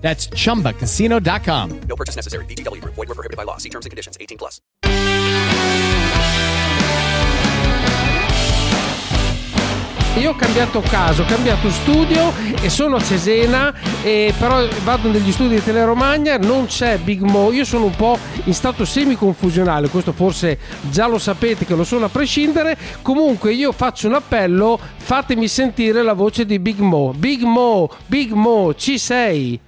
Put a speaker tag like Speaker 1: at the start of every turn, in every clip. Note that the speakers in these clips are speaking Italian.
Speaker 1: That's chumbacasino.com.
Speaker 2: No purchase necessary. VGW Group. Void were prohibited by law. See terms and conditions. 18 plus.
Speaker 3: Io ho cambiato casa, ho cambiato studio e sono a Cesena, e però vado negli studi di Teleromagna, non c'è Big Mo, io sono un po' in stato semi-confusionale, questo forse già lo sapete che lo sono a prescindere, comunque io faccio un appello, fatemi sentire la voce di Big Mo. Big Mo, Big Mo, ci sei?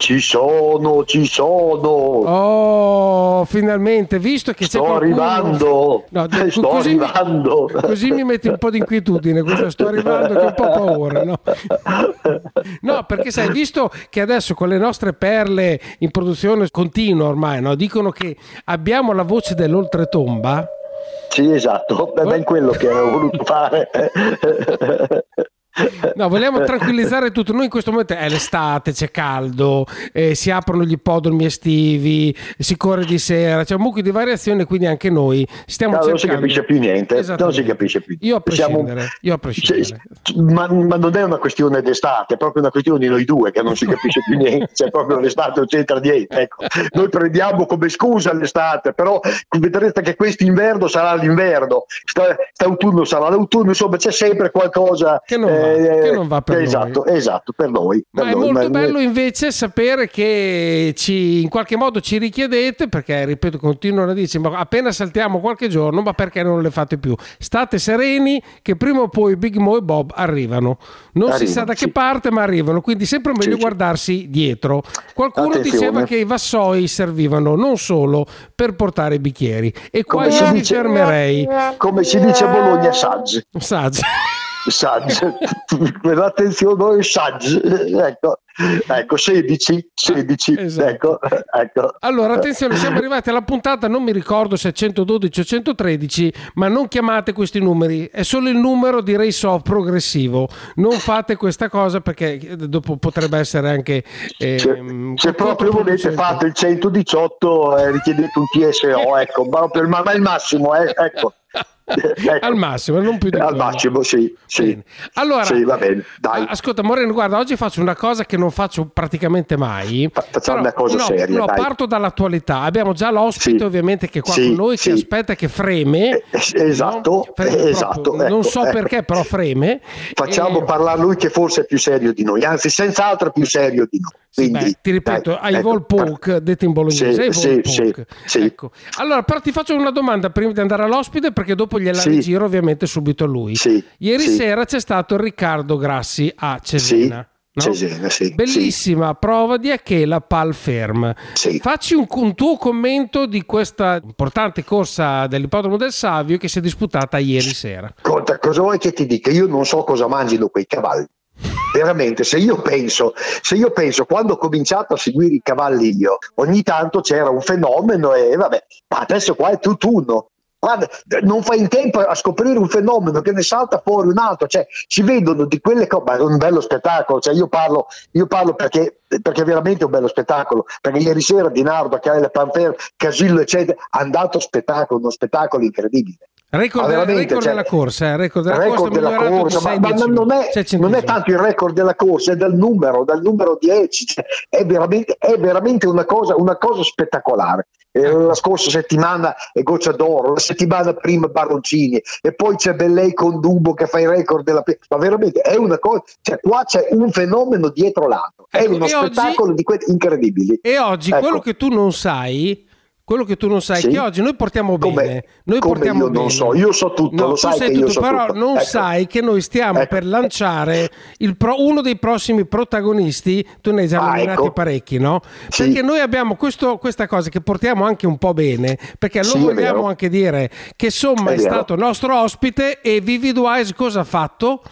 Speaker 4: Ci sono, ci sono.
Speaker 3: Oh, finalmente, visto che c'è
Speaker 4: Sto
Speaker 3: qualcuno...
Speaker 4: arrivando.
Speaker 3: No,
Speaker 4: Sto
Speaker 3: così mi-
Speaker 4: arrivando.
Speaker 3: così mi metti un po' di inquietudine, sto arrivando che ho un po' paura, no? No, perché sai, visto che adesso con le nostre perle in produzione continua ormai, no? Dicono che abbiamo la voce dell'oltretomba.
Speaker 4: Sì, esatto, è ben quello che avevo voluto fare.
Speaker 3: No, vogliamo tranquillizzare tutto. Noi in questo momento è l'estate, c'è caldo, eh, si aprono gli ippodromi estivi, si corre di sera, c'è un mucchio di variazioni, quindi anche noi stiamo
Speaker 4: No, non si
Speaker 3: cercando.
Speaker 4: capisce più niente, non si capisce più.
Speaker 3: Io a
Speaker 4: Siamo-
Speaker 3: prescindere, io a prescindere.
Speaker 4: Cioè, ma, ma non è una questione d'estate, è proprio una questione di noi due che non si capisce più niente, c'è proprio l'estate non c'entra niente. Ecco. Noi prendiamo come scusa l'estate, però vedrete che quest'inverno sarà l'inverno, sta, st'autunno sarà l'autunno, insomma c'è sempre qualcosa
Speaker 3: Che non va, che non va per noi.
Speaker 4: esatto, Esatto, per noi. per
Speaker 3: Ma è
Speaker 4: noi,
Speaker 3: molto
Speaker 4: ma-
Speaker 3: bello invece sapere che ci, in qualche modo ci richiedete, perché ripeto, continuano a dirci, ma appena saltiamo qualche giorno, ma perché non le fate più? State sereni che prima o poi Big Mo e Bob arrivano. Non si sa
Speaker 4: Arrivano,
Speaker 3: da che
Speaker 4: sì.
Speaker 3: parte, ma arrivano, quindi sempre meglio
Speaker 4: Sì, sì.
Speaker 3: guardarsi dietro. Qualcuno
Speaker 4: Attenzione.
Speaker 3: diceva che i vassoi servivano non solo per portare i bicchieri, e qua
Speaker 4: Come
Speaker 3: io mi
Speaker 4: dice-
Speaker 3: fermerei.
Speaker 4: Come si dice a Bologna, saggi.
Speaker 3: Saggio.
Speaker 4: Saggi. Attenzione, saggi. Ecco, ecco 16, 16.
Speaker 3: Esatto.
Speaker 4: Ecco, ecco.
Speaker 3: Allora, attenzione, siamo arrivati alla puntata, non mi ricordo se è 112 o 113, ma non chiamate questi numeri, è solo il numero di Race Off progressivo. Non fate questa cosa perché dopo potrebbe essere anche...
Speaker 4: Se,
Speaker 3: ehm,
Speaker 4: se proprio volete fate il 118 e richiedete un TSO, ecco, ma, il- ma ma il massimo, eh, ecco. Ecco.
Speaker 3: Al massimo, non più di
Speaker 4: Al
Speaker 3: quello.
Speaker 4: massimo, sì, sì.
Speaker 3: Allora,
Speaker 4: Sì, va bene, dai.
Speaker 3: Ascolta, Moreno, guarda, oggi faccio una cosa che non faccio praticamente mai.
Speaker 4: Fa- facciamo
Speaker 3: Però,
Speaker 4: una cosa
Speaker 3: no,
Speaker 4: seria,
Speaker 3: No,
Speaker 4: dai.
Speaker 3: parto dall'attualità. Abbiamo già l'ospite,
Speaker 4: Sì.
Speaker 3: ovviamente, che è qua con noi, che aspetta, che freme.
Speaker 4: Eh, eh, esatto,
Speaker 3: no? Freme
Speaker 4: eh,
Speaker 3: proprio,
Speaker 4: esatto,
Speaker 3: non
Speaker 4: ecco,
Speaker 3: so
Speaker 4: ecco.
Speaker 3: perché, però freme.
Speaker 4: Facciamo
Speaker 3: E-
Speaker 4: parlare lui che forse è più serio di noi, anzi senz'altro è più serio di noi. Quindi,
Speaker 3: beh, ti ripeto,
Speaker 4: dai,
Speaker 3: ai
Speaker 4: ecco,
Speaker 3: vol poke, detto in bolognese,
Speaker 4: Sì, sì, sì.
Speaker 3: Ecco. Allora, però ti faccio una domanda prima di andare all'ospite, perché dopo gliela
Speaker 4: Sì.
Speaker 3: rigiro ovviamente subito a lui.
Speaker 4: Sì,
Speaker 3: Ieri sera c'è stato Riccardo Grassi a Cesena. no?
Speaker 4: Cesena, sì,
Speaker 3: Bellissima prova di Achela Pal Ferm.
Speaker 4: Sì.
Speaker 3: Facci un, un tuo commento di questa importante corsa dell'ippodromo del Savio che si è disputata ieri sera.
Speaker 4: Conta, cosa vuoi che ti dica? Io non so cosa mangino quei cavalli. Veramente, se io penso, se io penso quando ho cominciato a seguire i cavalli io, ogni tanto c'era un fenomeno e vabbè, ma adesso qua è tutt'uno. Guarda, non fai in tempo a scoprire un fenomeno che ne salta fuori un altro, cioè si vedono di quelle cose, ma è un bello spettacolo, cioè io parlo, io parlo perché, perché veramente è un bello spettacolo, perché ieri sera Di Nardo, Achille Panfer, Casillo eccetera, hanno dato spettacolo, uno spettacolo incredibile.
Speaker 3: Record,
Speaker 4: veramente,
Speaker 3: record
Speaker 4: cioè,
Speaker 3: della corsa, eh, record della
Speaker 4: record
Speaker 3: corsa
Speaker 4: della corsa, ma, ma non, è, non è tanto il record della corsa, è dal numero, dal numero 10, cioè, è veramente, è veramente una, cosa, una cosa spettacolare. Eh, la scorsa settimana è Goccia d'Oro, la settimana prima Baroncini e poi c'è Bellei con Dubo che fa il record della ma veramente è una cosa, cioè qua c'è un fenomeno dietro l'altro, è
Speaker 3: Ecco,
Speaker 4: uno
Speaker 3: e oggi-
Speaker 4: spettacolo di quelli incredibili.
Speaker 3: E oggi
Speaker 4: Ecco.
Speaker 3: quello che tu non sai, quello che tu non sai,
Speaker 4: Sì.
Speaker 3: che oggi noi portiamo
Speaker 4: Come-
Speaker 3: bene. Noi
Speaker 4: come
Speaker 3: portiamo
Speaker 4: io non
Speaker 3: bene.
Speaker 4: so, io so tutto,
Speaker 3: No,
Speaker 4: lo sai
Speaker 3: sai tutto,
Speaker 4: so
Speaker 3: però
Speaker 4: tutto.
Speaker 3: non
Speaker 4: Ecco.
Speaker 3: sai che noi stiamo
Speaker 4: Ecco.
Speaker 3: per lanciare il pro- uno dei prossimi protagonisti. Tu ne hai già
Speaker 4: Ah,
Speaker 3: nominati
Speaker 4: ecco.
Speaker 3: parecchi, no?
Speaker 4: Sì.
Speaker 3: Perché noi abbiamo questo- questa cosa che portiamo anche un po' bene, perché
Speaker 4: Sì,
Speaker 3: lo
Speaker 4: è
Speaker 3: vogliamo anche dire che Somma è,
Speaker 4: È
Speaker 3: stato nostro ospite e Vivid Wise cosa ha fatto?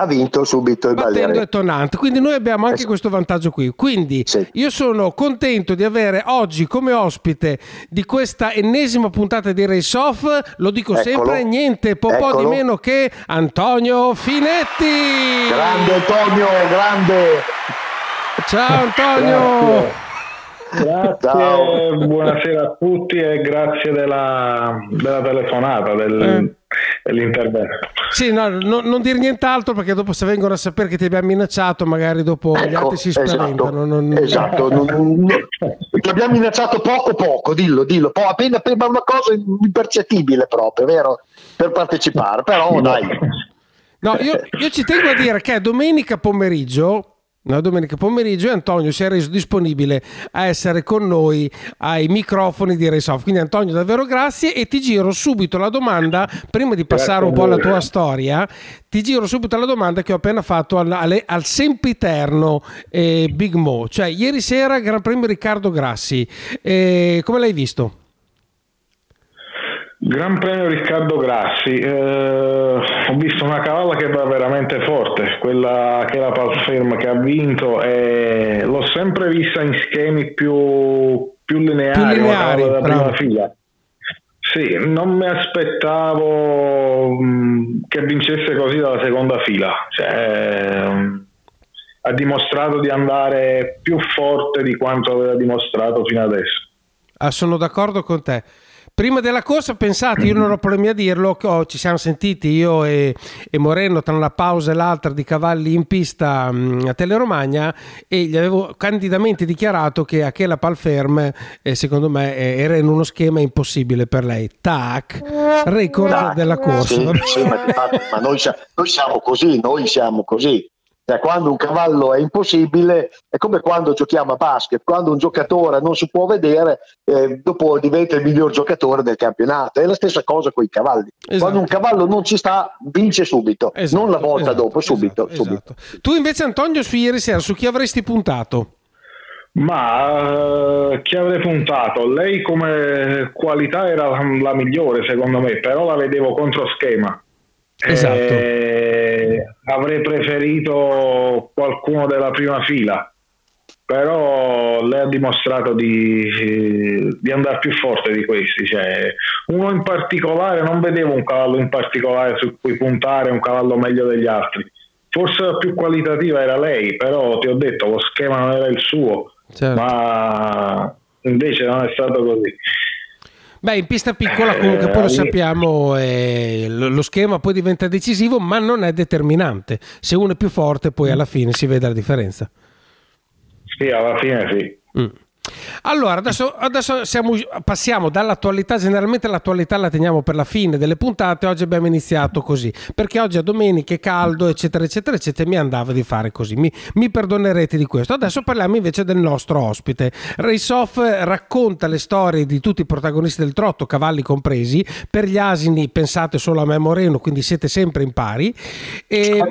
Speaker 4: Ha vinto subito il
Speaker 3: battendo
Speaker 4: Balleri.
Speaker 3: Etonant. Quindi noi abbiamo anche questo vantaggio qui. Quindi
Speaker 4: Sì.
Speaker 3: io sono contento di avere oggi come ospite di questa ennesima puntata di Race Off, lo dico
Speaker 4: Eccolo.
Speaker 3: sempre, niente po' po' di meno che Antonio Finetti.
Speaker 4: Grande Antonio, grande.
Speaker 3: Ciao Antonio.
Speaker 5: Grazie,
Speaker 4: Ciao.
Speaker 5: buonasera a tutti e grazie della, della telefonata, del-
Speaker 3: Eh.
Speaker 5: Dell'intervento.
Speaker 3: Sì, no, no- non dire nient'altro perché dopo se vengono a sapere che ti abbiamo minacciato magari dopo gli
Speaker 4: Ecco,
Speaker 3: altri si spaventano.
Speaker 4: esatto,
Speaker 3: non-
Speaker 4: esatto. non- ti abbiamo minacciato poco poco, dillo, dillo, po- appena appena una cosa impercettibile proprio, vero? Per partecipare, però dai.
Speaker 3: No, io, io ci tengo a dire che domenica pomeriggio, no, domenica pomeriggio Antonio si è reso disponibile a essere con noi ai microfoni di Race. Quindi Antonio davvero grazie e ti giro subito la domanda, prima di passare
Speaker 5: Grazie
Speaker 3: un po' alla tua storia, ti giro subito la domanda che ho appena fatto al, alle- al sempiterno eh, Big Mo. Cioè ieri sera Gran Premio Riccardo Grassi, Eh, come l'hai visto?
Speaker 5: Gran premio Riccardo Grassi, eh, ho visto una cavalla che va veramente forte, quella che è la Palferm che ha vinto e l'ho sempre vista in schemi più, più lineari,
Speaker 3: Più lineari, bravo.
Speaker 5: prima fila. Sì, non mi aspettavo mh, che vincesse così dalla seconda fila, cioè, mh, ha dimostrato di andare più forte di quanto aveva dimostrato fino adesso.
Speaker 3: Ah, sono d'accordo con te. Prima della corsa, pensate, io non ho problemi a dirlo, che ho- ci siamo sentiti io e, e Moreno tra una pausa e l'altra di cavalli in pista mh, a Teleromagna e gli avevo candidamente dichiarato che Achela Palferm, eh, secondo me, eh, era in uno schema impossibile per lei. Tac, record
Speaker 4: Dai,
Speaker 3: della corsa.
Speaker 4: sì, sì, ma, ma noi, noi siamo così, noi siamo così. Cioè, quando un cavallo è impossibile è come quando giochiamo a basket, quando un giocatore non si può vedere, eh, dopo diventa il miglior giocatore del campionato. È la stessa cosa con i cavalli.
Speaker 3: Esatto.
Speaker 4: Quando un cavallo non ci sta, vince subito,
Speaker 3: Esatto,
Speaker 4: non la volta
Speaker 3: esatto,
Speaker 4: dopo, subito.
Speaker 3: esatto,
Speaker 4: subito.
Speaker 3: esatto. Tu invece Antonio su ieri sera, su chi avresti puntato?
Speaker 5: Ma eh, chi avrei puntato? Lei come qualità era la, la migliore secondo me, però la vedevo contro schema.
Speaker 3: Esatto.
Speaker 5: Eh, avrei preferito qualcuno della prima fila, però lei ha dimostrato di, di andare più forte di questi. Cioè, uno in particolare, non vedevo un cavallo in particolare su cui puntare, un cavallo meglio degli altri. Forse la più qualitativa era lei, però ti ho detto lo schema non era il suo,
Speaker 3: Certo.
Speaker 5: ma invece non è stato così.
Speaker 3: Beh, in pista piccola comunque
Speaker 5: Eh,
Speaker 3: poi lo
Speaker 5: lì-
Speaker 3: sappiamo, eh, lo lo schema poi diventa decisivo, ma non è determinante. Se uno è più forte, poi alla fine si vede la differenza.
Speaker 5: Sì, alla fine sì.
Speaker 3: Mm. Allora, adesso, adesso siamo- passiamo dall'attualità, generalmente l'attualità la teniamo per la fine delle puntate, oggi abbiamo iniziato così, perché oggi è domenica, è caldo, eccetera, eccetera, eccetera, mi andava di fare così, mi, mi perdonerete di questo. Adesso parliamo invece del nostro ospite. Race Off racconta le storie di tutti i protagonisti del trotto, cavalli compresi, per gli asini pensate solo a me Moreno, quindi siete sempre in pari, e,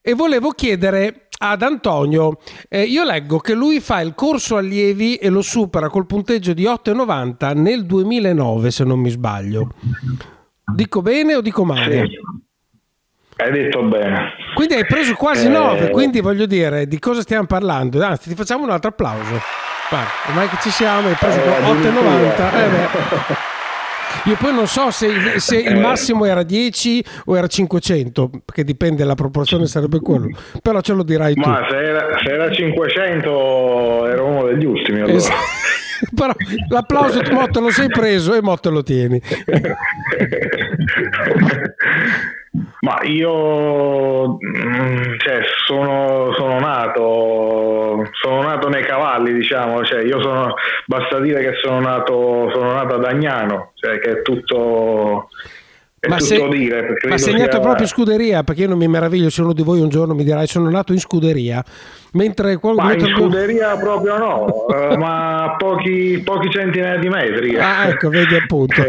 Speaker 3: e volevo chiedere ad Antonio, eh, io leggo che lui fa il corso allievi e lo supera col punteggio di 8,90 nel 2009 se non mi sbaglio. Dico bene o dico male?
Speaker 5: Sì. Hai detto bene.
Speaker 3: Quindi hai preso quasi
Speaker 5: Eh.
Speaker 3: 9, quindi voglio dire di cosa stiamo parlando? Anzi ti facciamo un altro applauso. Guarda, ormai che ci siamo hai preso
Speaker 5: Eh,
Speaker 3: con 8,90.
Speaker 5: addirittura.
Speaker 3: Eh beh. Io poi non so se il, se il massimo era 10 o era 500, perché dipende, la proporzione sarebbe quello. Però ce lo dirai tu.
Speaker 5: Ma se era, se era 500 ero uno degli ultimi allora.
Speaker 3: Esatto. Però l'applauso Mo te lo sei preso e Mo te lo tieni.
Speaker 5: Ma io mm, cioè, sono, sono nato sono nato nei cavalli, diciamo, cioè, io sono basta dire che sono nato sono nato ad Agnano, cioè che è tutto è
Speaker 3: Ma,
Speaker 5: tutto
Speaker 3: se-
Speaker 5: dire.
Speaker 3: ma segnato
Speaker 5: sia-
Speaker 3: proprio scuderia, perché io non mi meraviglio se uno di voi un giorno mi dirà sono nato in scuderia. Mentre qual-
Speaker 5: Ma in
Speaker 3: mentre-
Speaker 5: scuderia proprio no, eh, ma a pochi, pochi centinaia di metri.
Speaker 3: Ah, ecco, vedi appunto.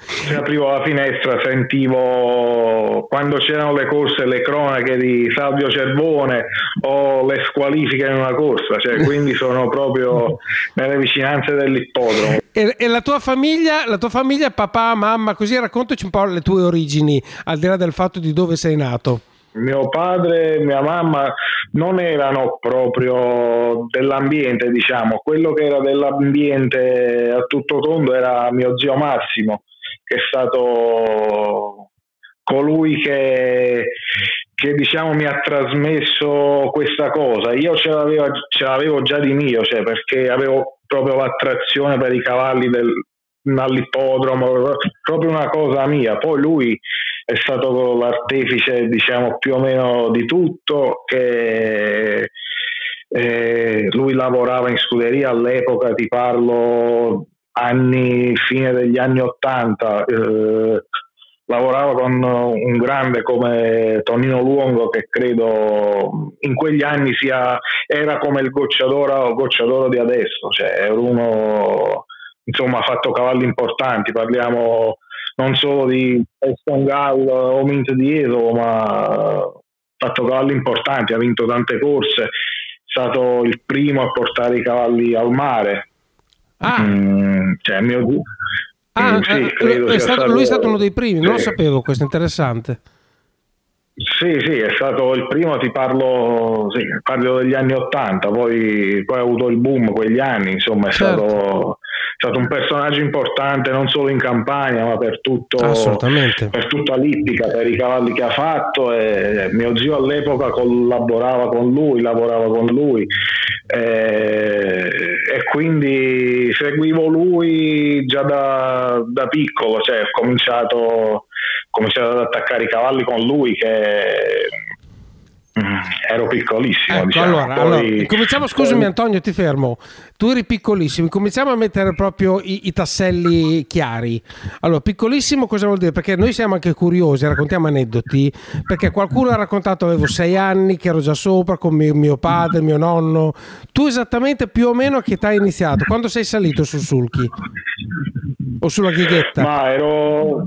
Speaker 5: Se aprivo la finestra sentivo quando c'erano le corse le cronache di Salvio Cervone o le squalifiche in una corsa, cioè quindi sono proprio nelle vicinanze dell'ippodromo.
Speaker 3: E, e la tua famiglia, la tua famiglia, papà, mamma, così raccontaci un po' le tue origini, al di là del fatto di dove sei nato.
Speaker 5: Mio padre e mia mamma non erano proprio dell'ambiente, diciamo, quello che era dell'ambiente a tutto tondo era mio zio Massimo, che è stato colui che, che diciamo mi ha trasmesso questa cosa. Io ce l'avevo, ce l'avevo già di mio, cioè, perché avevo proprio l'attrazione per i cavalli del, all'ippodromo, proprio una cosa mia. Poi lui è stato l'artefice, diciamo, più o meno di tutto, che eh, lui lavorava in scuderia all'epoca, ti parlo anni, fine degli anni Ottanta, eh, lavorava con un grande come Tonino Luongo che credo in quegli anni sia, era come il gocciadoro, gocciadoro di adesso, cioè era uno insomma ha fatto cavalli importanti, parliamo non solo di Eston Gall o Mint Dieso, ma ha fatto cavalli importanti, ha vinto tante corse, è stato il primo a portare i cavalli al mare.
Speaker 3: Ah,
Speaker 5: Mm, cioè, mio,
Speaker 3: ah,
Speaker 5: sì,
Speaker 3: eh,
Speaker 5: credo
Speaker 3: è
Speaker 5: sia
Speaker 3: stato- lui è stato uno dei primi, non lo
Speaker 5: sì.
Speaker 3: sapevo, questo è interessante.
Speaker 5: Sì, sì, è stato il primo, ti parlo, sì, parlo degli anni Ottanta, poi, poi ha avuto il boom quegli anni, insomma è,
Speaker 3: Certo.
Speaker 5: stato, stato un personaggio importante non solo in campagna ma per tutto, per tutta l'Ippica, per i cavalli che ha fatto e mio zio all'epoca collaborava con lui, lavorava con lui e, e quindi seguivo lui già da, da piccolo, cioè ho cominciato, ho cominciato ad attaccare i cavalli con lui che mm, ero piccolissimo.
Speaker 3: Ecco,
Speaker 5: diciamo.
Speaker 3: allora,
Speaker 5: Poi-
Speaker 3: allora, cominciamo, scusami Antonio, ti fermo. Tu eri piccolissimo, cominciamo a mettere proprio i, i tasselli chiari. Allora, piccolissimo cosa vuol dire? Perché noi siamo anche curiosi, raccontiamo aneddoti, perché qualcuno ha raccontato avevo sei anni, che ero già sopra con mio, mio padre, mio nonno. Tu esattamente più o meno a che età hai iniziato? Quando sei salito sul sulchi? O sulla ghighetta?
Speaker 5: Ma ero,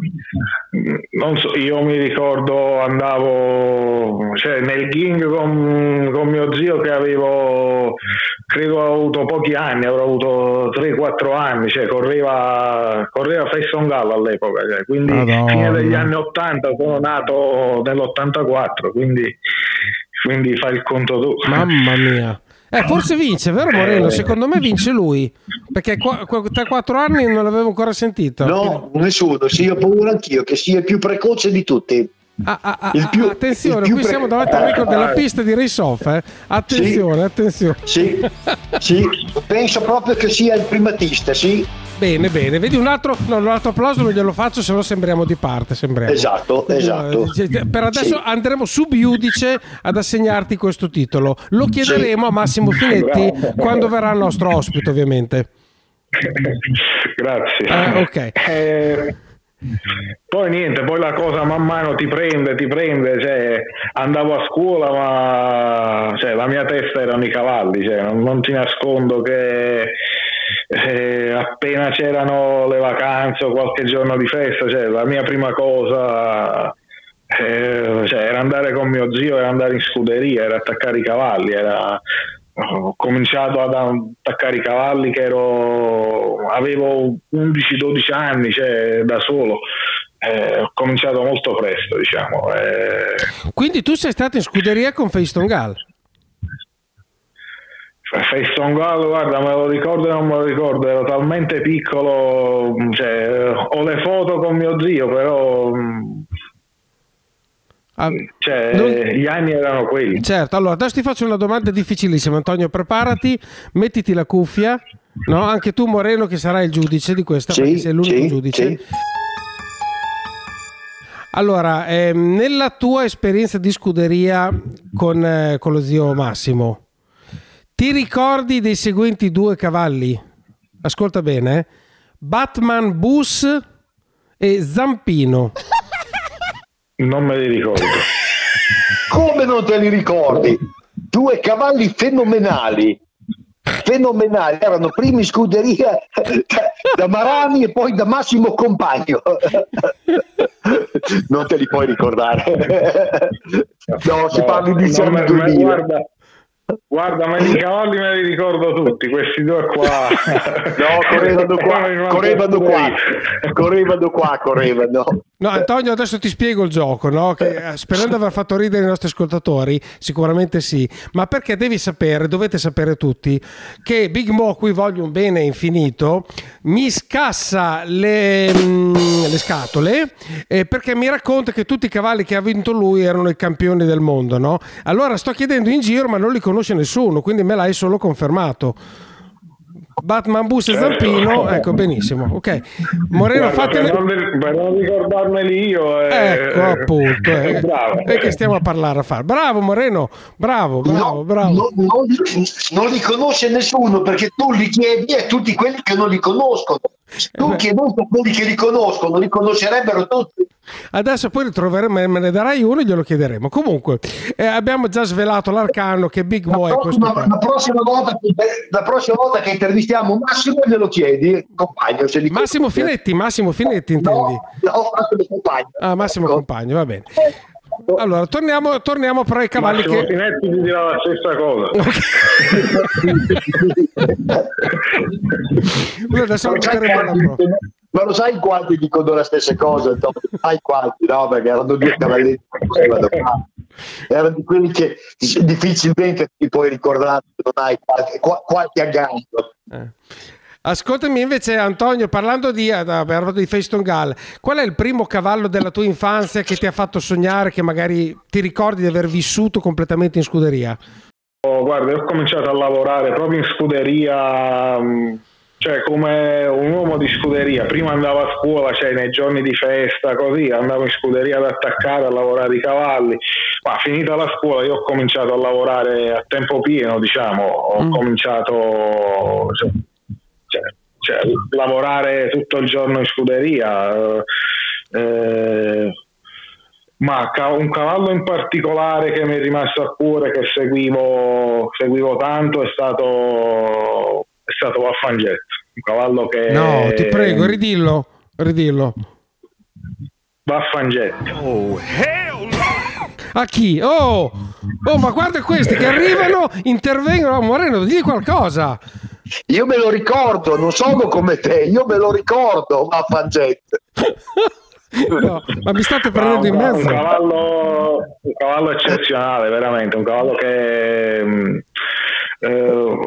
Speaker 5: non so, io mi ricordo andavo cioè, nel ging con, con mio zio che avevo, credo avuto pochi anni, avrò avuto 3-4 anni, cioè correva, correva Fesson Gallo all'epoca, cioè, quindi
Speaker 3: Madonna.
Speaker 5: fine degli anni 80, sono nato nell'84, quindi, quindi fai il conto tu.
Speaker 3: Mamma mia. Eh, forse vince, vero Moreno? Secondo me vince lui. Perché tra quattro anni non l'avevo ancora sentito.
Speaker 4: No, nessuno, sì, ho paura anch'io che sia il più precoce di tutti.
Speaker 3: Ah, ah, ah,
Speaker 4: Il più-
Speaker 3: attenzione,
Speaker 4: il più
Speaker 3: qui
Speaker 4: pre-
Speaker 3: siamo davanti al record della pista di race off. Eh. Attenzione, attenzione.
Speaker 4: Sì, sì, penso proprio che sia il primatista, sì,
Speaker 3: Bene, bene. Vedi un altro, no, un altro applauso non glielo faccio, se no sembriamo di parte. Sembriamo.
Speaker 4: esatto, esatto.
Speaker 3: Eh, Per adesso
Speaker 4: Sì.
Speaker 3: andremo sub iudice ad assegnarti questo titolo. Lo chiederemo a Massimo Finetti
Speaker 5: Bravo.
Speaker 3: quando verrà il nostro ospite, ovviamente.
Speaker 5: Grazie.
Speaker 3: Ah, ok.
Speaker 5: Eh, poi niente, poi la cosa man mano ti prende, ti prende, cioè, andavo a scuola ma cioè, la mia testa erano i cavalli, cioè, non, non ti nascondo che eh, appena c'erano le vacanze o qualche giorno di festa, cioè, la mia prima cosa eh, cioè, era andare con mio zio, era andare in scuderia, era attaccare i cavalli, era ho cominciato ad attaccare i cavalli che ero avevo 11-12 anni cioè da solo Eh, ho cominciato molto presto diciamo eh,
Speaker 3: Quindi tu sei stato in scuderia con Feiston Gall.
Speaker 5: Feston Gall guarda me lo ricordo e non me lo ricordo ero talmente piccolo cioè, ho le foto con mio zio però mh,
Speaker 3: Ah,
Speaker 5: cioè,
Speaker 3: non-
Speaker 5: gli anni erano quelli
Speaker 3: Certo, allora adesso ti faccio una domanda difficilissima, Antonio. Preparati, mettiti la cuffia, no? Anche tu, Moreno, che sarai il giudice di questa,
Speaker 4: Sì,
Speaker 3: perché sei l'unico
Speaker 4: sì,
Speaker 3: giudice.
Speaker 4: sì.
Speaker 3: Allora, ehm, nella tua esperienza di scuderia con, eh, con lo zio Massimo, ti ricordi dei seguenti due cavalli? Ascolta bene, eh? Batman Bus e Zampino.
Speaker 5: Non me li ricordo
Speaker 4: Come non te li ricordi? Due cavalli fenomenali. Fenomenali, erano primi scuderia da Marani e poi da Massimo Compagno. Non te li puoi ricordare. No, si
Speaker 5: No,
Speaker 4: parla di 2000.
Speaker 5: guarda, Guarda, me i cavalli me li ricordo tutti, questi due qua.
Speaker 4: No, correvano qua, correvano qua, correvano qua, correvano.
Speaker 3: No, Antonio, adesso ti spiego il gioco, no? Che, eh, sperando di aver fatto ridere i nostri ascoltatori, sicuramente sì, ma perché devi sapere, dovete sapere tutti, che Big Mo, cui voglio un bene infinito, mi scassa le, mm, le scatole eh, perché mi racconta che tutti i cavalli che ha vinto lui erano i campioni del mondo, no? Allora sto chiedendo in giro, ma non li conosce nessuno, quindi me l'hai solo confermato. Batman Bus e
Speaker 5: Certo.
Speaker 3: Zampino, ecco benissimo. Ok, Moreno,
Speaker 5: Guarda,
Speaker 3: fatene.
Speaker 5: per, non, per non ricordarmeli io. eh,
Speaker 3: Ecco appunto, eh.
Speaker 5: bravo.
Speaker 3: e che stiamo a parlare a fare. Bravo Moreno, bravo, bravo,
Speaker 4: No,
Speaker 3: bravo.
Speaker 4: no, non, non li conosce nessuno perché tu li chiedi a tutti quelli che non li conoscono. Tu
Speaker 3: Eh beh.
Speaker 4: chiedendo a quelli che li conoscono, li conoscerebbero tutti.
Speaker 3: Adesso poi ritroveremo, me ne darai uno e glielo chiederemo. Comunque, eh, abbiamo già svelato l'arcano che Big
Speaker 4: La
Speaker 3: è questo
Speaker 4: prossima,
Speaker 3: qua.
Speaker 4: la prossima volta, che- la prossima volta che intervistiamo Massimo glielo chiedi, compagno.
Speaker 3: Massimo. Finetti, Massimo Finetti intendi?
Speaker 4: No, no, Massimo compagno.
Speaker 3: Ah, Massimo
Speaker 4: Ecco.
Speaker 3: Compagno, va bene. Allora, torniamo, torniamo però ai cavalli
Speaker 5: Massimo
Speaker 3: che...
Speaker 5: Finetti ti dirà la stessa cosa.
Speaker 3: Noi adesso
Speaker 4: quanti-
Speaker 3: prova.
Speaker 4: Ma lo sai quanti dicono le stesse cose? No? Sai quanti? No, perché erano due cavalletti che facevano fare. Erano di quelli che difficilmente ti puoi ricordare se non hai qualche, qua- qualche aggancio.
Speaker 3: Eh. Ascoltami invece Antonio, parlando di, eh, parlando di Feston Gall, qual è il primo cavallo della tua infanzia che ti ha fatto sognare, che magari ti ricordi di aver vissuto completamente in scuderia?
Speaker 5: Oh, guarda, ho cominciato a lavorare proprio in scuderia, mh, cioè come un uomo di scuderia. Prima andavo a scuola, cioè nei giorni di festa, così, andavo in scuderia ad attaccare, a lavorare i cavalli. Ma finita la scuola io ho cominciato a lavorare a tempo pieno, diciamo, ho
Speaker 3: Mm.
Speaker 5: cominciato cioè, cioè, lavorare tutto il giorno in scuderia. eh, eh, ma ca- un cavallo in particolare che mi è rimasto a cuore, che seguivo, seguivo tanto, è stato, è stato Waffanjet. Un cavallo che.
Speaker 3: No, ti prego, ridillo, ridillo.
Speaker 5: Waffanjet.
Speaker 3: A chi? Oh, oh, ma guarda questi che arrivano, intervengono. Oh, Moreno, digli qualcosa.
Speaker 4: Io me lo ricordo, non sono come te, io me lo ricordo, ma Fanget.
Speaker 3: No, ma mi state
Speaker 5: No,
Speaker 3: prendendo in
Speaker 5: un, un
Speaker 3: mezzo.
Speaker 5: cavallo, un cavallo eccezionale, veramente. Un cavallo che. mh, eh,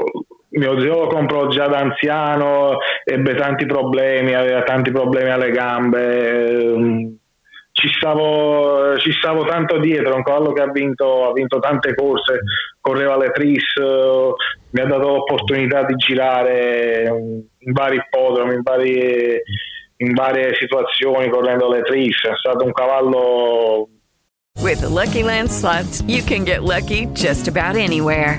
Speaker 5: mio zio lo comprò già da anziano, ebbe tanti problemi, aveva tanti problemi alle gambe. Ci stavo, ci stavo tanto dietro, un cavallo che ha vinto, ha vinto tante corse, correva le tris, mi ha dato l'opportunità di girare in vari ippodromi, in varie, in varie situazioni correndo le tris, è stato un cavallo
Speaker 6: With the Lucky Land slots, you can get lucky just about anywhere.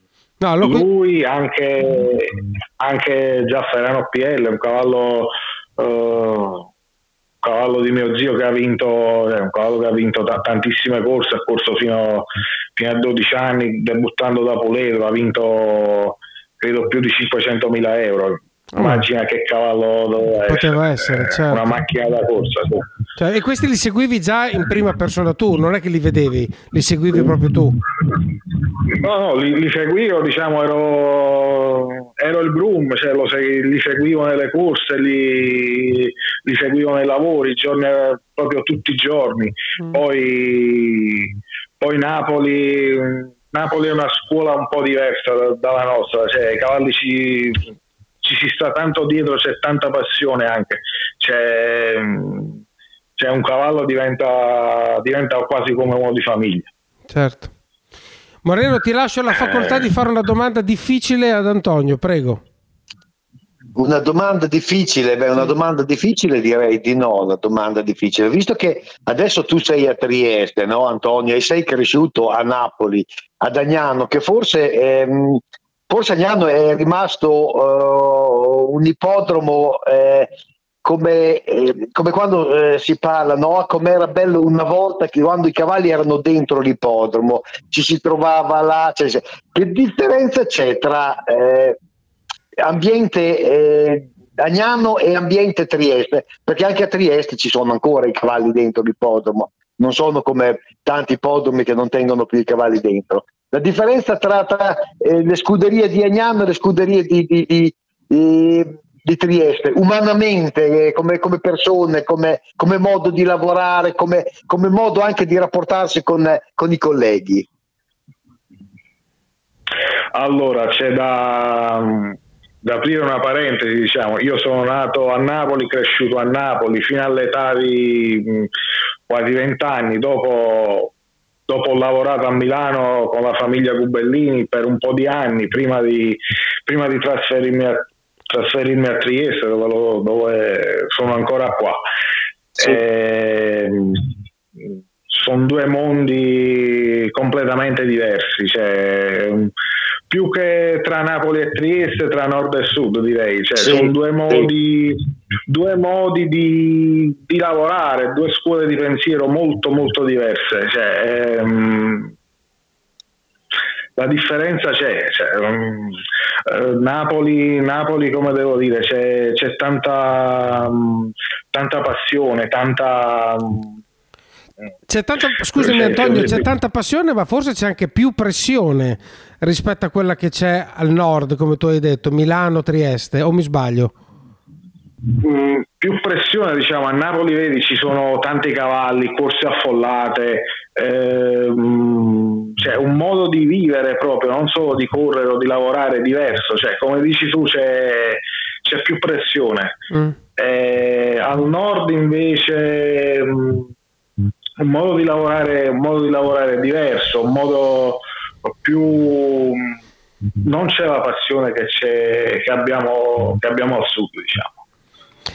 Speaker 3: No, lo-
Speaker 5: lui anche, anche Giafferano PL, un cavallo, eh, un cavallo di mio zio che ha vinto, eh, un cavallo che ha vinto ta- tantissime corse, ha corso fino, fino a 12 anni, debuttando da Puleto, ha vinto credo più di 500.000 euro. Immagina che cavallo doveva
Speaker 3: Poteva
Speaker 5: essere,
Speaker 3: essere, certo.
Speaker 5: una macchina da corsa. sì.
Speaker 3: Cioè, e questi li seguivi già in prima persona tu, non è che li vedevi, li seguivi proprio tu.
Speaker 5: No, no, li, li seguivo, diciamo, ero, ero il groom, cioè lo li seguivo nelle corse, li, li seguivo nei lavori, giorni, proprio tutti i giorni. Poi, poi Napoli, Napoli è una scuola un po' diversa da- dalla nostra, cioè i cavalli ci, ci si sta tanto dietro, c'è tanta passione anche, c'è, c'è un cavallo diventa, diventa quasi come uno di famiglia.
Speaker 3: Certo. Moreno, ti lascio la facoltà di fare una domanda difficile ad Antonio, prego.
Speaker 4: Una domanda difficile, beh, una domanda difficile direi di no, una domanda difficile, visto che adesso tu sei a Trieste, no Antonio, e sei cresciuto a Napoli, ad Agnano, che forse, ehm, forse Agnano è rimasto eh, un ippodromo eh, come, eh, come quando eh, si parla, no? come era bello una volta che quando i cavalli erano dentro l'ippodromo, ci si trovava là, cioè, cioè, che differenza c'è tra... eh, ambiente eh, Agnano e ambiente Trieste, perché anche a Trieste ci sono ancora i cavalli dentro l'ippodromo, non sono come tanti ippodromi che non tengono più i cavalli dentro. La differenza tra, tra, eh, le scuderie di Agnano e le scuderie di, di- di- di- di Trieste, umanamente, eh, come, come persone, come, come modo di lavorare, come, come modo anche di rapportarsi con, con i colleghi.
Speaker 5: Allora, c'è da, da aprire una parentesi, diciamo, io sono nato a Napoli, cresciuto a Napoli fino all'età di mh, quasi vent'anni, dopo, dopo ho lavorato a Milano con la famiglia Gubellini per un po' di anni, prima di, prima di trasferirmi, a, trasferirmi a Trieste, dove, lo- dove sono ancora qua. Ehm, sono due mondi completamente diversi, cioè, più che tra Napoli e Trieste, tra nord e sud direi, cioè,
Speaker 4: Sì,
Speaker 5: sono due modi, due modi di, di lavorare, due scuole di pensiero molto molto diverse. Cioè, ehm, la differenza c'è, cioè, um, eh, Napoli, Napoli, come devo dire, c'è, c'è tanta, um, tanta passione, tanta... um,
Speaker 3: C'è tanta, scusami Antonio, c'è tanta passione, ma forse c'è anche più pressione rispetto a quella che c'è al nord, come tu hai detto, Milano, Trieste, o mi sbaglio?
Speaker 5: Mm, più pressione diciamo a Napoli vedi ci sono tanti cavalli corse affollate ehm, c'è un modo di vivere proprio non solo di correre o di lavorare diverso cioè come dici tu c'è, c'è più pressione
Speaker 3: Mm.
Speaker 5: Eh, al nord invece mm, un modo di lavorare un modo di lavorare diverso un modo più non c'è la passione che, c'è, che, abbiamo, che abbiamo al sud diciamo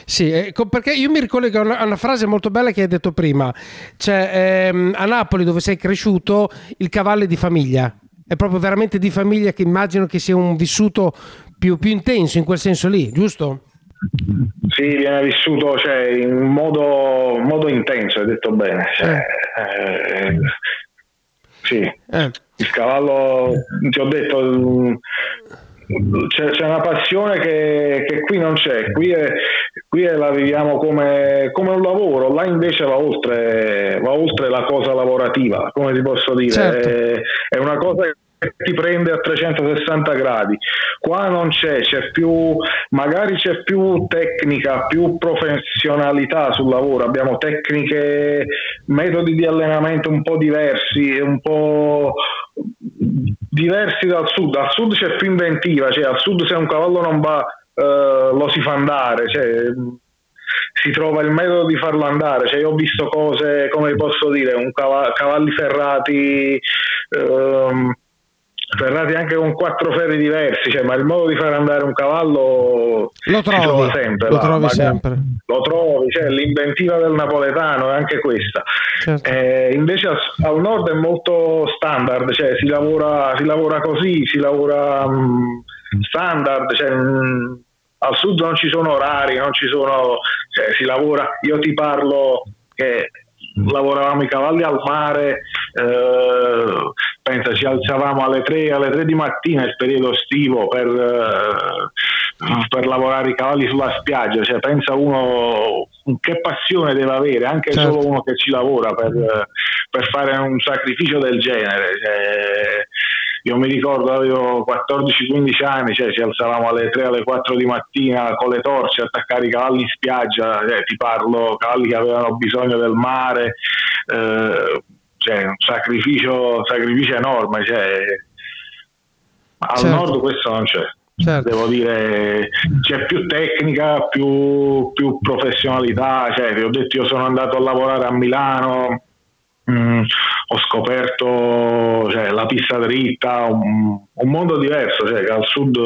Speaker 3: Sì, eh, co- perché io mi ricollego a una, frase molto bella che hai detto prima. Cioè, ehm, a Napoli, dove sei cresciuto, il cavallo è di famiglia. È proprio veramente di famiglia che immagino che sia un vissuto più, più intenso in quel senso lì, giusto?
Speaker 5: Sì, viene vissuto cioè, in modo, modo intenso, hai detto bene. Cioè, eh, sì,
Speaker 3: Eh,
Speaker 5: il cavallo, ti ho detto, mm, c'è, c'è una passione che, che qui non c'è, qui, è- qui la viviamo come, come un lavoro, là invece va oltre, va oltre la cosa lavorativa, come ti posso dire,
Speaker 3: Certo.
Speaker 5: è, è una cosa che ti prende a 360 gradi. Qua non c'è, c'è più, magari c'è più tecnica, più professionalità sul lavoro, abbiamo tecniche, metodi di allenamento un po' diversi, un po' diversi dal sud. Al sud c'è più inventiva, cioè al sud se un cavallo non va eh, lo si fa andare, cioè, si trova il metodo di farlo andare. Cioè, io ho visto cose, come posso dire, un cava- cavalli ferrati. ehm, ferrati anche con quattro ferri diversi, cioè, ma il modo di fare andare un cavallo
Speaker 3: Lo trovi,
Speaker 5: sempre.
Speaker 3: lo
Speaker 5: là,
Speaker 3: trovi sempre.
Speaker 5: Lo trovi, cioè, l'inventiva del napoletano è anche questa.
Speaker 3: Certo.
Speaker 5: Eh, invece al, al nord è molto standard, cioè si lavora, si lavora così, si lavora mm, standard, cioè, mm, al sud non ci sono orari, non ci sono, cioè, si lavora, io ti parlo che lavoravamo i cavalli al mare, eh, pensa ci alzavamo alle 3, alle 3 di mattina il periodo estivo per, eh, per lavorare i cavalli sulla spiaggia, cioè, pensa uno che passione deve avere, anche
Speaker 3: Certo.
Speaker 5: solo uno che ci lavora per, per fare un sacrificio del genere. cioè, io mi ricordo avevo 14-15 anni, cioè ci alzavamo alle 3 alle 4 di mattina con le torce a attaccare i cavalli in spiaggia, cioè, ti parlo cavalli che avevano bisogno del mare, eh, cioè, un sacrificio, sacrificio enorme. Cioè, al
Speaker 3: Certo.
Speaker 5: nord questo non c'è.
Speaker 3: Certo.
Speaker 5: Devo dire, c'è più tecnica, più, più professionalità. Cioè, vi ho detto, io sono andato a lavorare a Milano, mm, ho scoperto cioè, la pista dritta, un, un mondo diverso, cioè, che al sud,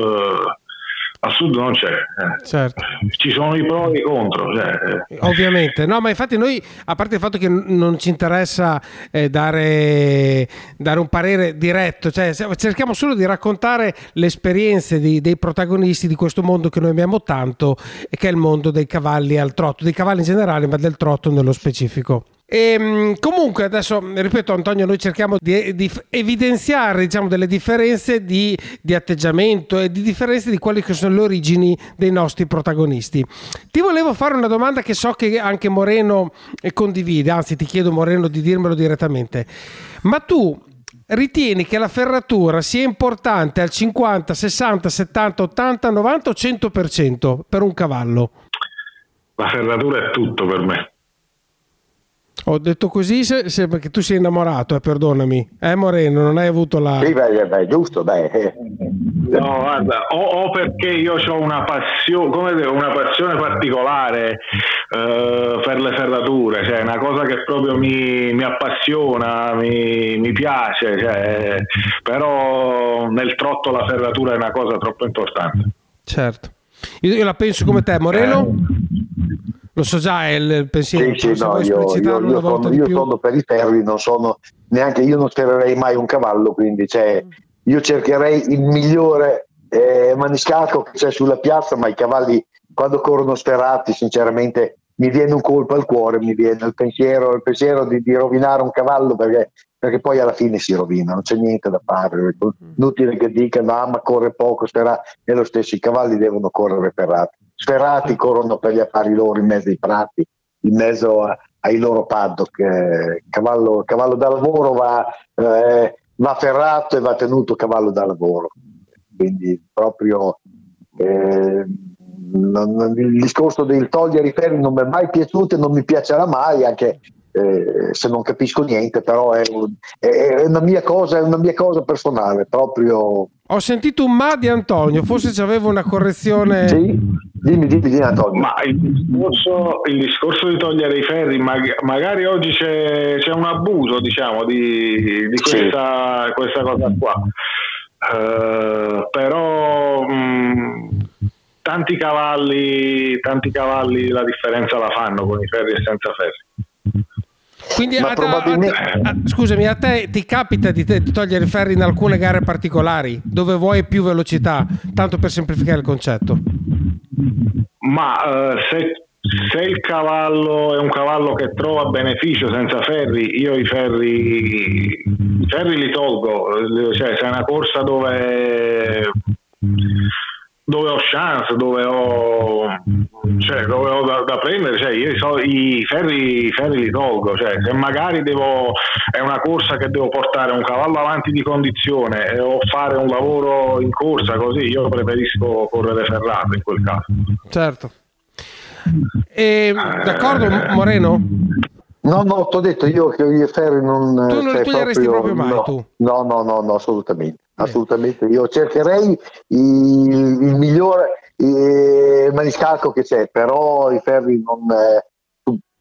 Speaker 5: al sud non c'è. eh.
Speaker 3: Certo.
Speaker 5: Ci sono i pro e i contro. Cioè, eh.
Speaker 3: Ovviamente, no, ma infatti noi, a parte il fatto che non ci interessa eh, dare, dare un parere diretto, cioè cerchiamo solo di raccontare le esperienze di- dei protagonisti di questo mondo che noi amiamo tanto e che è il mondo dei cavalli al trotto, dei cavalli in generale, ma del trotto nello specifico. E, mh, comunque adesso ripeto Antonio noi cerchiamo di, di evidenziare diciamo delle differenze di, di atteggiamento e di differenze di quelle che sono le origini dei nostri protagonisti. Ti volevo fare una domanda che so che anche Moreno eh, condivide anzi ti chiedo Moreno di dirmelo direttamente. Ma tu ritieni che la ferratura sia importante al 50 60 70 80 90 o 100% per un cavallo?
Speaker 5: La ferratura è tutto per me.
Speaker 3: Ho detto così se, se- perché tu sei innamorato eh, perdonami eh Moreno non hai avuto la
Speaker 4: Sì, beh, beh, giusto, beh. eh.
Speaker 5: No, guarda, o, o perché io ho una passione, come dire, una passione particolare eh, per le ferrature, cioè una cosa che proprio mi, mi appassiona, mi, mi piace, cioè, però nel trotto la ferratura è una cosa troppo importante.
Speaker 3: certo io, io la penso come te Moreno lo so già è il, pensiero
Speaker 4: Sì, sì, no, io, io- io sono, io sono per i ferri, non sono neanche io non spererei mai un cavallo, quindi cioè, io cercherei il migliore eh, maniscalco che c'è sulla piazza, ma i cavalli quando corrono sferrati, sinceramente mi viene un colpo al cuore, mi viene il pensiero, il pensiero di, di rovinare un cavallo perché, perché poi alla fine si rovina, non c'è niente da fare. Inutile che dicano, ah, ma corre poco, sferrato, è lo stesso, i cavalli devono correre ferrati. Sferrati corrono per gli affari loro in mezzo ai prati, in mezzo a- ai loro paddock. eh, cavallo, cavallo da lavoro va, eh, va ferrato e va tenuto cavallo da lavoro. Quindi proprio eh, non- il discorso del togliere i ferri non mi è mai piaciuto e non mi piacerà mai, anche eh, se non capisco niente, però è, un- è- una mia cosa, è una mia cosa personale, proprio
Speaker 3: Ho sentito un ma di Antonio, forse c'aveva una correzione.
Speaker 4: sì. Dimmi, dimmi, dimmi Antonio.
Speaker 5: Ma il discorso, il discorso di togliere i ferri, mag- magari oggi c'è, c'è un abuso, diciamo, di, di
Speaker 4: Sì.
Speaker 5: questa, questa cosa qua. Eh, però mh, tanti cavalli, tanti cavalli la differenza la fanno con i ferri e senza ferri.
Speaker 3: Quindi a-
Speaker 4: probabilmente-
Speaker 3: a- a- scusami, a te ti capita di, te- togliere i ferri in alcune gare particolari dove vuoi più velocità, tanto per semplificare il concetto.
Speaker 5: Ma eh, se, se il cavallo è un cavallo che trova beneficio senza ferri, io i ferri, i ferri li tolgo. Eh, Cioè, se è una corsa dove, dove ho chance, dove ho, cioè, dove ho da, da prendere, cioè, io i, so- i ferri, i ferri li tolgo. Cioè, se magari devo, è una corsa che devo portare un cavallo avanti di condizione e o fare un lavoro in corsa così, io preferisco correre ferrato in quel caso.
Speaker 3: Certo. E, d'accordo, Moreno?
Speaker 4: No, no, ti ho detto io che i ferri non...
Speaker 3: Tu non li
Speaker 4: cioè,
Speaker 3: toglieresti proprio mai,
Speaker 4: no,
Speaker 3: tu?
Speaker 4: No, no, no, no, assolutamente. Assolutamente. Io cercherei il, il migliore eh, maniscalco che c'è, però i ferri non... eh,